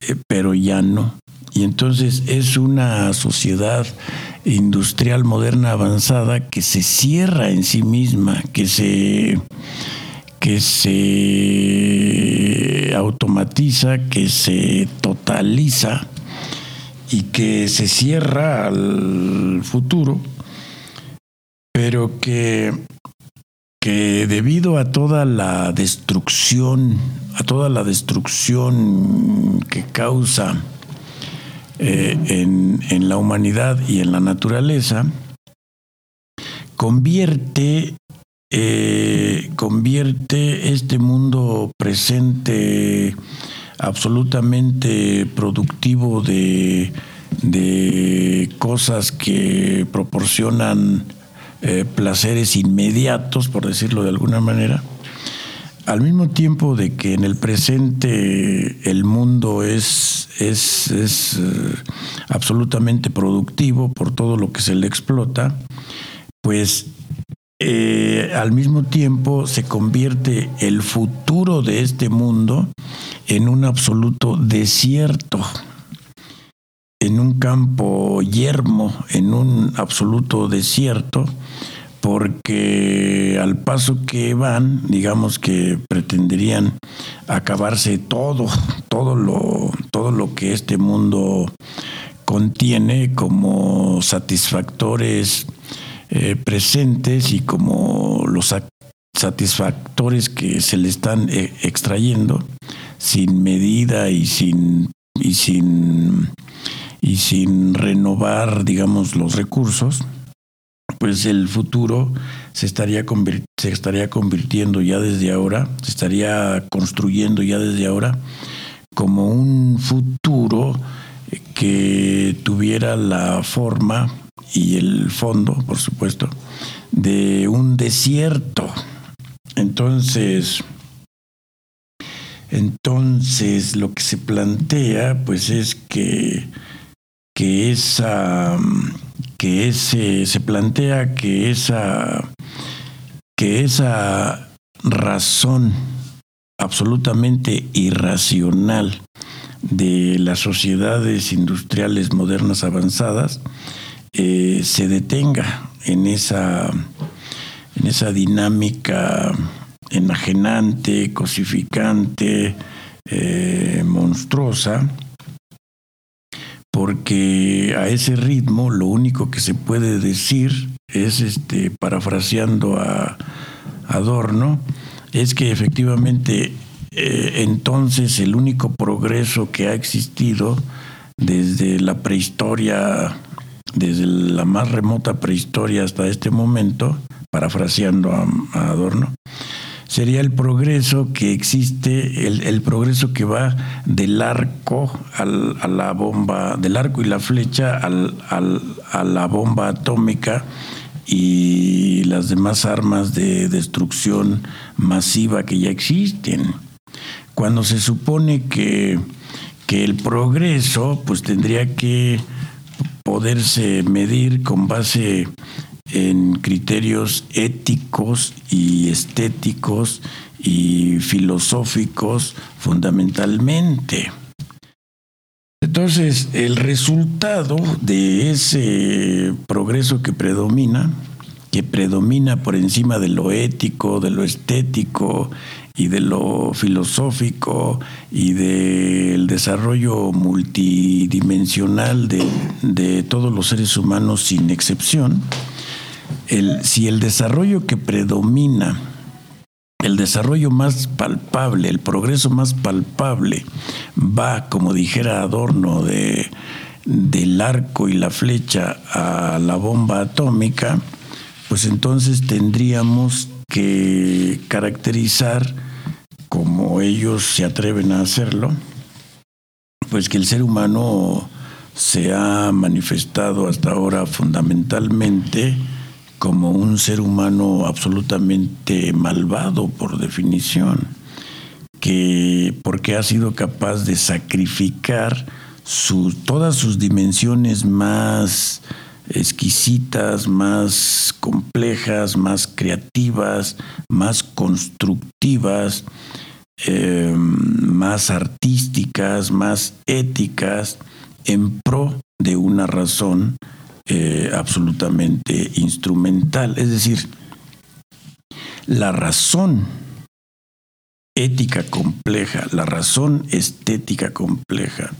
eh, pero ya no. Y entonces es una sociedad industrial moderna avanzada que se cierra en sí misma, que se, que se automatiza, que se totaliza y que se cierra al futuro, pero que, que debido a toda la destrucción, a toda la destrucción que causa eh, en, la humanidad y en la naturaleza, convierte, eh, convierte este mundo presente absolutamente productivo de, cosas que proporcionan eh, placeres inmediatos, por decirlo de alguna manera, al mismo tiempo de que en el presente el mundo es, es, eh, absolutamente productivo por todo lo que se le explota, pues eh, al mismo tiempo se convierte el futuro de este mundo en un absoluto desierto, en un campo yermo, en un absoluto desierto, porque al paso que van, digamos que pretenderían acabarse todo, todo lo, todo lo que este mundo contiene como satisfactores eh, presentes y como los satisfactores que se le están eh, extrayendo sin medida y sin y sin y sin renovar digamos los recursos pues el futuro se estaría, se estaría convirtiendo ya desde ahora, se estaría construyendo ya desde ahora como un futuro que tuviera la forma y el fondo, por supuesto, de un desierto. Entonces, entonces lo que se plantea, pues es que, que esa que ese, se plantea que esa, que esa razón absolutamente irracional de las sociedades industriales modernas avanzadas eh, se detenga en esa, en esa dinámica enajenante, cosificante, eh, monstruosa, porque a ese ritmo lo único que se puede decir es, este, parafraseando a Adorno, es que efectivamente eh, entonces el único progreso que ha existido desde la prehistoria, desde la más remota prehistoria hasta este momento, parafraseando a Adorno, sería el progreso que existe, el, progreso que va del arco a la bomba, del arco y la flecha a la bomba atómica y las demás armas de destrucción masiva que ya existen. Cuando se supone que, que el progreso pues tendría que poderse medir con base en criterios éticos y estéticos y filosóficos fundamentalmente. Entonces, el resultado de ese progreso que predomina que predomina por encima de lo ético, de lo estético y de lo filosófico y del desarrollo multidimensional de, todos los seres humanos sin excepción, si el desarrollo que predomina, el desarrollo más palpable, el progreso más palpable, va, como dijera Adorno, de, del arco y la flecha a la bomba atómica, pues entonces tendríamos que caracterizar, como ellos se atreven a hacerlo, pues que el ser humano se ha manifestado hasta ahora fundamentalmente como un ser humano absolutamente malvado por definición, que porque ha sido capaz de sacrificar todas sus dimensiones más exquisitas, más complejas, más creativas, más constructivas, eh, más artísticas, más éticas, en pro de una razón eh, absolutamente instrumental. Es decir, la razón ética compleja, la razón estética compleja,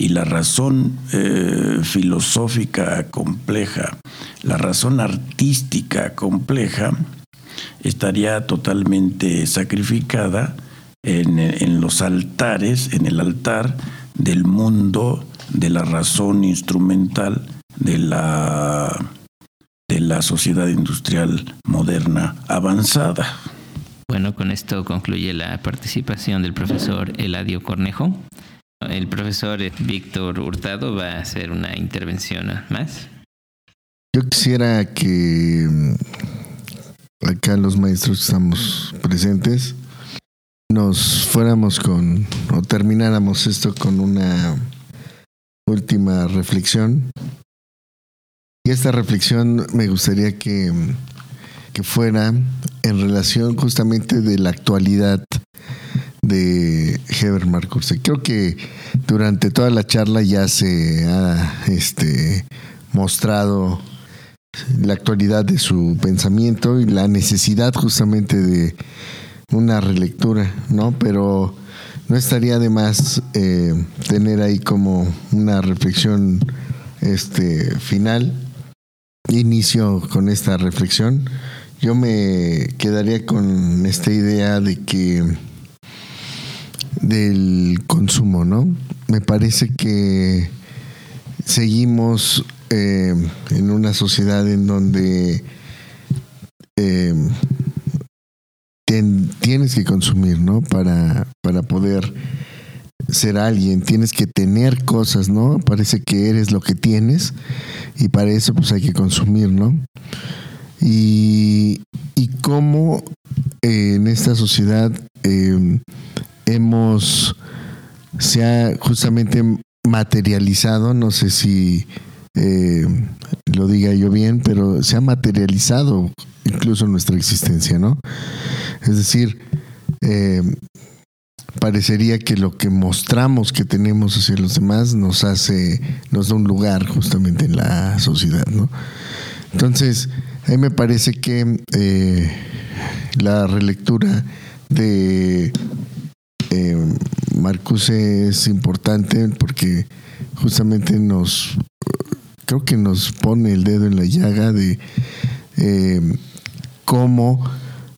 y la razón eh, filosófica compleja, la razón artística compleja, estaría totalmente sacrificada en, los altares, en el altar del mundo de la razón instrumental de la, de la sociedad industrial moderna avanzada. Bueno, con esto concluye la participación del profesor Eladio Cornejo. El profesor Víctor Hurtado va a hacer una intervención más. Yo quisiera que mm, acá los maestros que estamos presentes nos fuéramos con o termináramos esto con una última reflexión. Y esta reflexión me gustaría que, que fuera en relación justamente de la actualidad de Heber Marcuse. Creo que durante toda la charla ya se ha este, mostrado la actualidad de su pensamiento y la necesidad justamente de una relectura, ¿no? Pero no estaría de más eh, tener ahí como una reflexión este, final. Inicio con esta reflexión. Yo me quedaría con esta idea de que del consumo, ¿no? Me parece que seguimos eh, en una sociedad en donde eh, tienes que consumir, ¿no? Para, para poder ser alguien, tienes que tener cosas, ¿no? Parece que eres lo que tienes y para eso pues hay que consumir, ¿no? Y, y cómo eh, en esta sociedad hemos, se ha justamente materializado, no sé si eh, lo diga yo bien, pero se ha materializado incluso nuestra existencia, ¿no? Es decir, eh, parecería que lo que mostramos que tenemos hacia los demás nos hace, nos da un lugar justamente en la sociedad, ¿no? Entonces, a mí me parece que eh, la relectura de Marcuse es importante porque justamente nos, creo que nos pone el dedo en la llaga de eh, cómo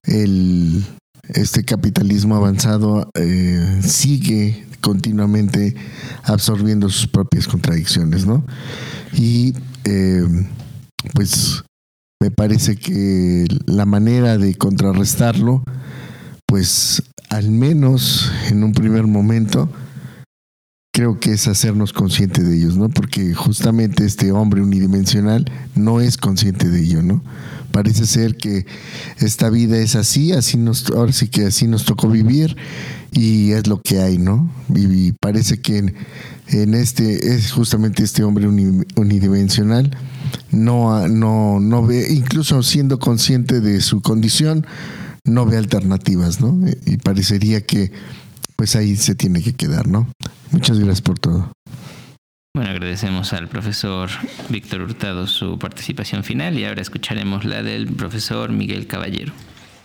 el, este capitalismo avanzado eh, sigue continuamente absorbiendo sus propias contradicciones, ¿no? Y eh, pues me parece que la manera de contrarrestarlo, pues al menos en un primer momento, creo que es hacernos conscientes de ellos, ¿no? Porque justamente este hombre unidimensional no es consciente de ello, ¿no? Parece ser que esta vida es así, así nos, ahora sí que así nos tocó vivir y es lo que hay, ¿no? Y, parece que en, este, es justamente este hombre unidimensional, no, no, no ve, incluso siendo consciente de su condición, no ve alternativas, ¿no? Y parecería que pues ahí se tiene que quedar, ¿no? Muchas gracias por todo. Bueno, agradecemos al profesor Víctor Hurtado su participación final y ahora escucharemos la del profesor Miguel Caballero.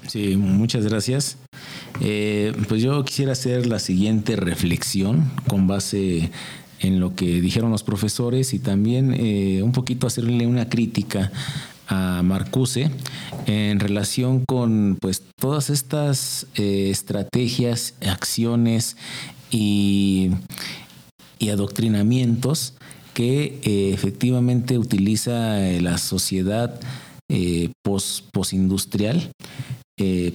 Sí, muchas gracias. Eh, pues yo quisiera hacer la siguiente reflexión con base en lo que dijeron los profesores y también eh, un poquito hacerle una crítica a Marcuse en relación con pues todas estas eh, estrategias, acciones y adoctrinamientos que eh, efectivamente utiliza eh, la sociedad eh, post, postindustrial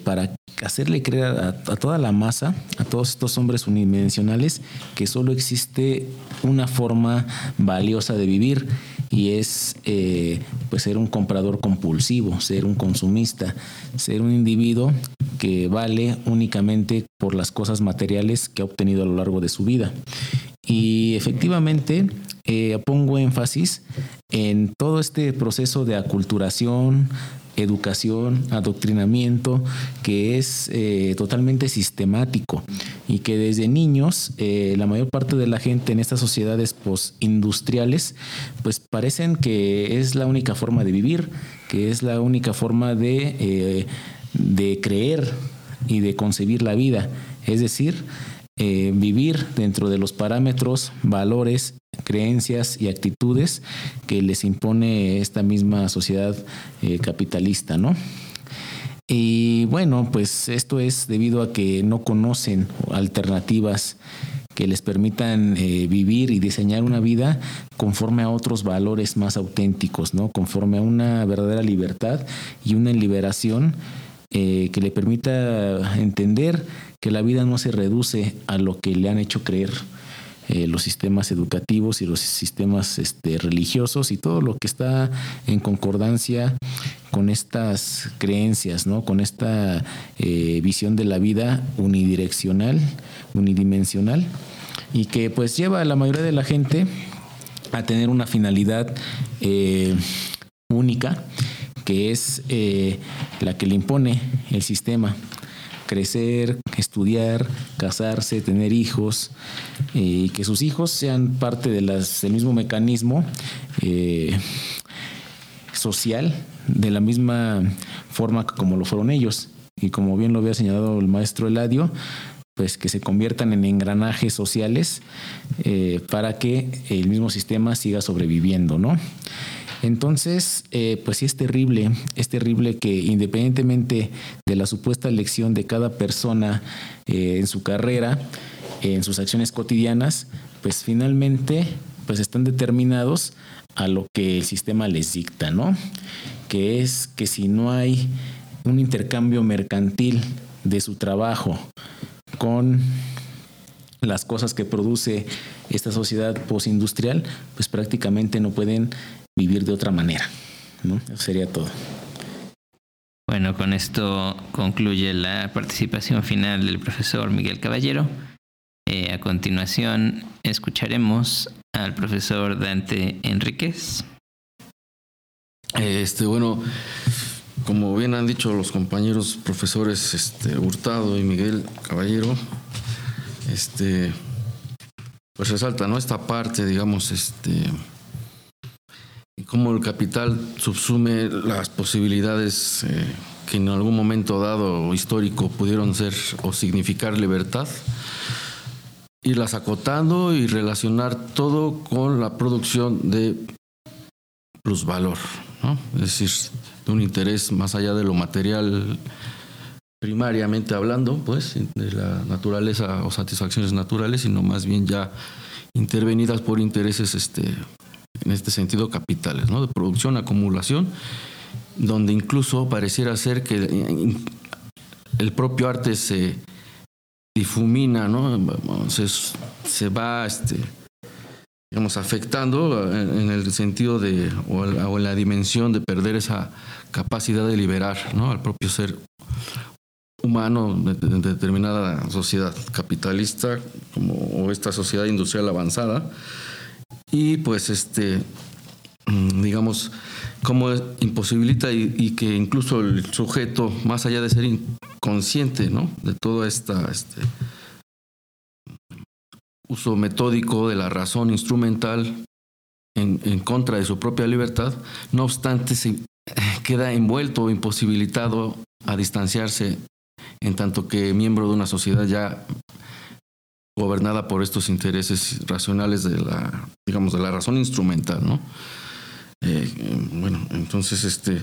para hacerle creer a, toda la masa, a todos estos hombres unidimensionales, que solo existe una forma valiosa de vivir y es pues ser un comprador compulsivo, ser un consumista, ser un individuo que vale únicamente por las cosas materiales que ha obtenido a lo largo de su vida. Y efectivamente eh, pongo énfasis en todo este proceso de aculturación, educación, adoctrinamiento, que es eh, totalmente sistemático y que desde niños eh, la mayor parte de la gente en estas sociedades postindustriales pues parecen que es la única forma de vivir, que es la única forma de, de creer y de concebir la vida. Es decir, eh, vivir dentro de los parámetros, valores, creencias y actitudes que les impone esta misma sociedad eh, capitalista, ¿no? Y bueno, pues esto es debido a que no conocen alternativas que les permitan eh, vivir y diseñar una vida conforme a otros valores más auténticos, ¿no? Conforme a una verdadera libertad y una liberación que le permita entender que la vida no se reduce a lo que le han hecho creer eh, los sistemas educativos y los sistemas este, religiosos y todo lo que está en concordancia con estas creencias, ¿no? con esta eh, visión de la vida unidireccional, unidimensional, y que pues lleva a la mayoría de la gente a tener una finalidad eh, única, que es la que le impone el sistema crecer, estudiar, casarse, tener hijos, y que sus hijos sean parte del mismo mecanismo eh, social, de la misma forma como lo fueron ellos. Y como bien lo había señalado el maestro Eladio, pues que se conviertan en engranajes sociales eh, para que el mismo sistema siga sobreviviendo, ¿no? Entonces, eh, pues sí es terrible, es terrible que independientemente de la supuesta elección de cada persona eh, en su carrera, en sus acciones cotidianas, pues finalmente pues están determinados a lo que el sistema les dicta, ¿no? Que es que si no hay un intercambio mercantil de su trabajo con las cosas que produce esta sociedad postindustrial, pues prácticamente no pueden vivir de otra manera. ¿no? Eso sería todo. Bueno, con esto concluye la participación final del profesor Miguel Caballero. Eh, a continuación escucharemos al profesor Dante Enríquez. Este, bueno, como bien han dicho los compañeros profesores este, Hurtado y Miguel Caballero, este, pues resalta ¿no? esta parte, digamos, este, cómo el capital subsume las posibilidades eh, que en algún momento dado histórico pudieron ser o significar libertad, irlas acotando y relacionar todo con la producción de plusvalor, es decir, de un interés más allá de lo material primariamente hablando, pues, de la naturaleza o satisfacciones naturales, sino más bien ya intervenidas por intereses este, en este sentido capitales, ¿no? de producción, acumulación, donde incluso pareciera ser que el propio arte se difumina, ¿no? se, se va este, digamos, afectando en, el sentido de, o, en la dimensión de perder esa capacidad de liberar ¿no? al propio ser humano de, determinada sociedad capitalista como o esta sociedad industrial avanzada y pues este mm, digamos cómo imposibilita y, que incluso el sujeto más allá de ser inconsciente no de toda esta este, uso metódico de la razón instrumental en, contra de su propia libertad, no obstante se queda envuelto o imposibilitado a distanciarse en tanto que miembro de una sociedad ya gobernada por estos intereses racionales de la, digamos, de la razón instrumental, ¿no? Eh, bueno, entonces, este,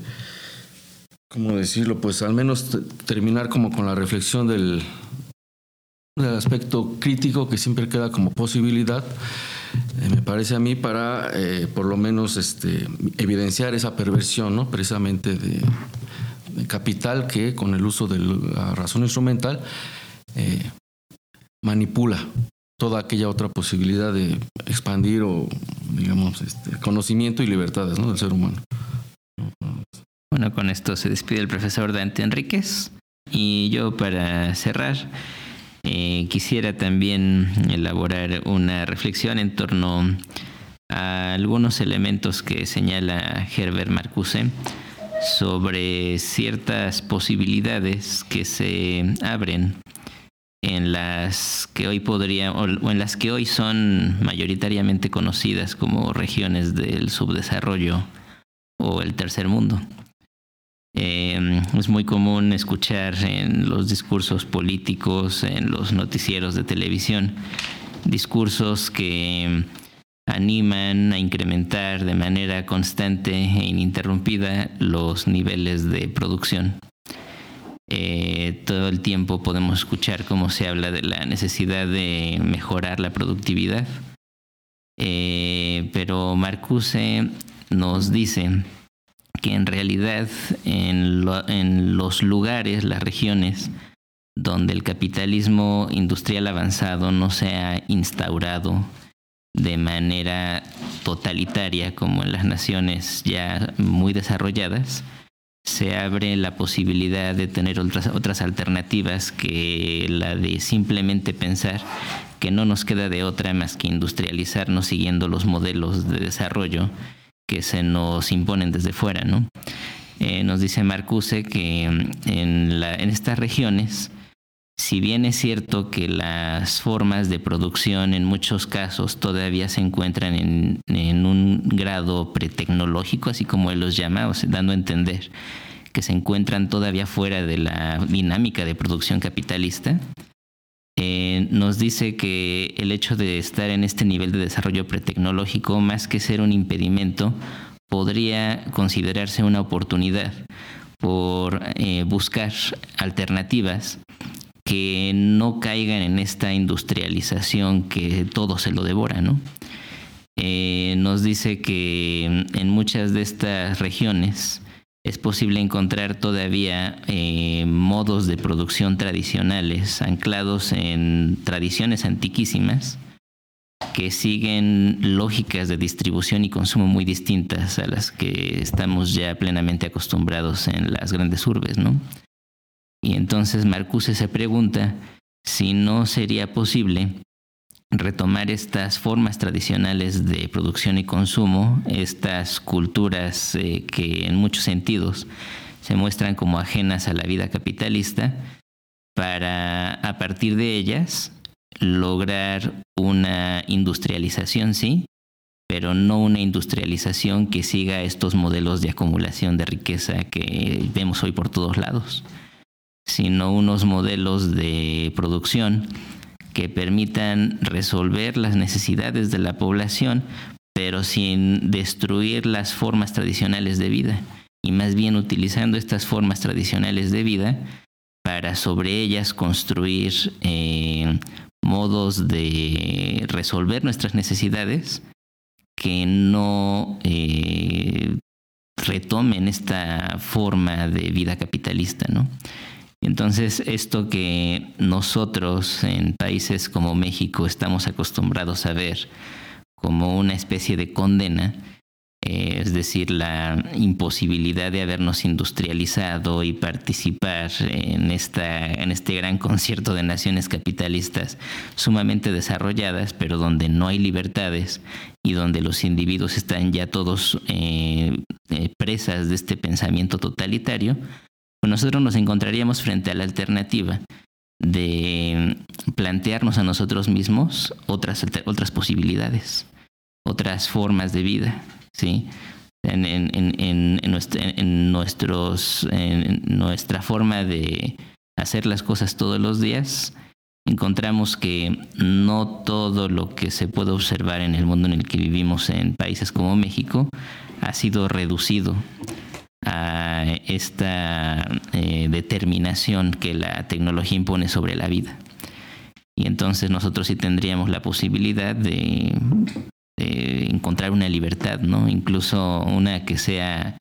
¿cómo decirlo? Pues al menos terminar como con la reflexión del, del aspecto crítico que siempre queda como posibilidad, eh, me parece a mí, para eh, por lo menos este, evidenciar esa perversión, ¿no? Precisamente de, capital que con el uso de la razón instrumental manipula toda aquella otra posibilidad de expandir o, digamos, este, conocimiento y libertades del ser humano. Bueno, con esto se despide el profesor Dante Enríquez y yo para cerrar eh, quisiera también elaborar una reflexión en torno a algunos elementos que señala Herbert Marcuse sobre ciertas posibilidades que se abren en las que hoy podría o en las que hoy son mayoritariamente conocidas como regiones del subdesarrollo o el tercer mundo. Em, es muy común escuchar en los discursos políticos, en los noticieros de televisión, discursos que animan a incrementar de manera constante e ininterrumpida los niveles de producción. Eh, todo el tiempo podemos escuchar cómo se habla de la necesidad de mejorar la productividad. Eh, pero Marcuse nos dice que en realidad en, en los lugares, las regiones donde el capitalismo industrial avanzado no se ha instaurado de manera totalitaria como en las naciones ya muy desarrolladas, se abre la posibilidad de tener otras, otras alternativas que la de simplemente pensar que no nos queda de otra más que industrializarnos siguiendo los modelos de desarrollo que se nos imponen desde fuera. ¿no? Eh, nos dice Marcuse que en, la, en estas regiones si bien es cierto que las formas de producción en muchos casos todavía se encuentran en, un grado pretecnológico, así como él los llama, dando a entender que se encuentran todavía fuera de la dinámica de producción capitalista, eh, nos dice que el hecho de estar en este nivel de desarrollo pretecnológico, más que ser un impedimento, podría considerarse una oportunidad por eh, buscar alternativas que no caigan en esta industrialización que todo se lo devora, ¿no? Eh, nos dice que en muchas de estas regiones es posible encontrar todavía eh, modos de producción tradicionales anclados en tradiciones antiquísimas que siguen lógicas de distribución y consumo muy distintas a las que estamos ya plenamente acostumbrados en las grandes urbes, ¿no? Y entonces Marcuse se pregunta si no sería posible retomar estas formas tradicionales de producción y consumo, estas culturas eh, que en muchos sentidos se muestran como ajenas a la vida capitalista, para a partir de ellas lograr una industrialización, sí, pero no una industrialización que siga estos modelos de acumulación de riqueza que vemos hoy por todos lados sino unos modelos de producción que permitan resolver las necesidades de la población, pero sin destruir las formas tradicionales de vida, y más bien utilizando estas formas tradicionales de vida para sobre ellas construir eh, modos de resolver nuestras necesidades que no eh, retomen esta forma de vida capitalista, ¿no? Entonces, esto que nosotros en países como México estamos acostumbrados a ver como una especie de condena, eh, es decir, la imposibilidad de habernos industrializado y participar en, esta, en este gran concierto de naciones capitalistas sumamente desarrolladas, pero donde no hay libertades y donde los individuos están ya todos eh, eh, presas de este pensamiento totalitario, nosotros nos encontraríamos frente a la alternativa de plantearnos a nosotros mismos otras, otras posibilidades, otras formas de vida, ¿sí? En, en, en, en, nuestros, nuestra forma de hacer las cosas todos los días, encontramos que no todo lo que se puede observar en el mundo en el que vivimos en países como México ha sido reducido a esta eh, determinación que la tecnología impone sobre la vida. Y entonces nosotros sí tendríamos la posibilidad de, encontrar una libertad, ¿no? Incluso una que sea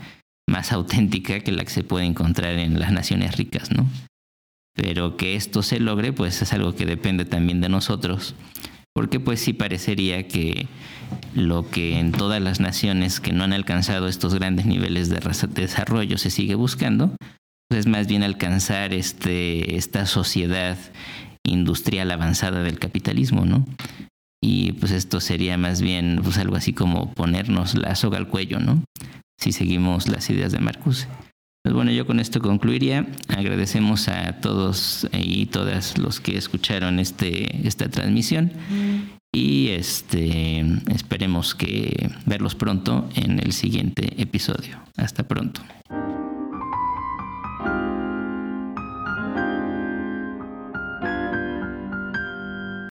más auténtica que la que se puede encontrar en las naciones ricas, ¿no? Pero que esto se logre, pues es algo que depende también de nosotros, porque pues sí parecería que lo que en todas las naciones que no han alcanzado estos grandes niveles de desarrollo se sigue buscando, pues es más bien alcanzar este, esta sociedad industrial avanzada del capitalismo, ¿no? Y pues esto sería más bien pues algo así como ponernos la soga al cuello, ¿no? Si seguimos las ideas de Marcuse. Pues bueno, yo con esto concluiría. Agradecemos a todos y todas los que escucharon este, esta transmisión y este, esperemos que verlos pronto en el siguiente episodio. Hasta pronto.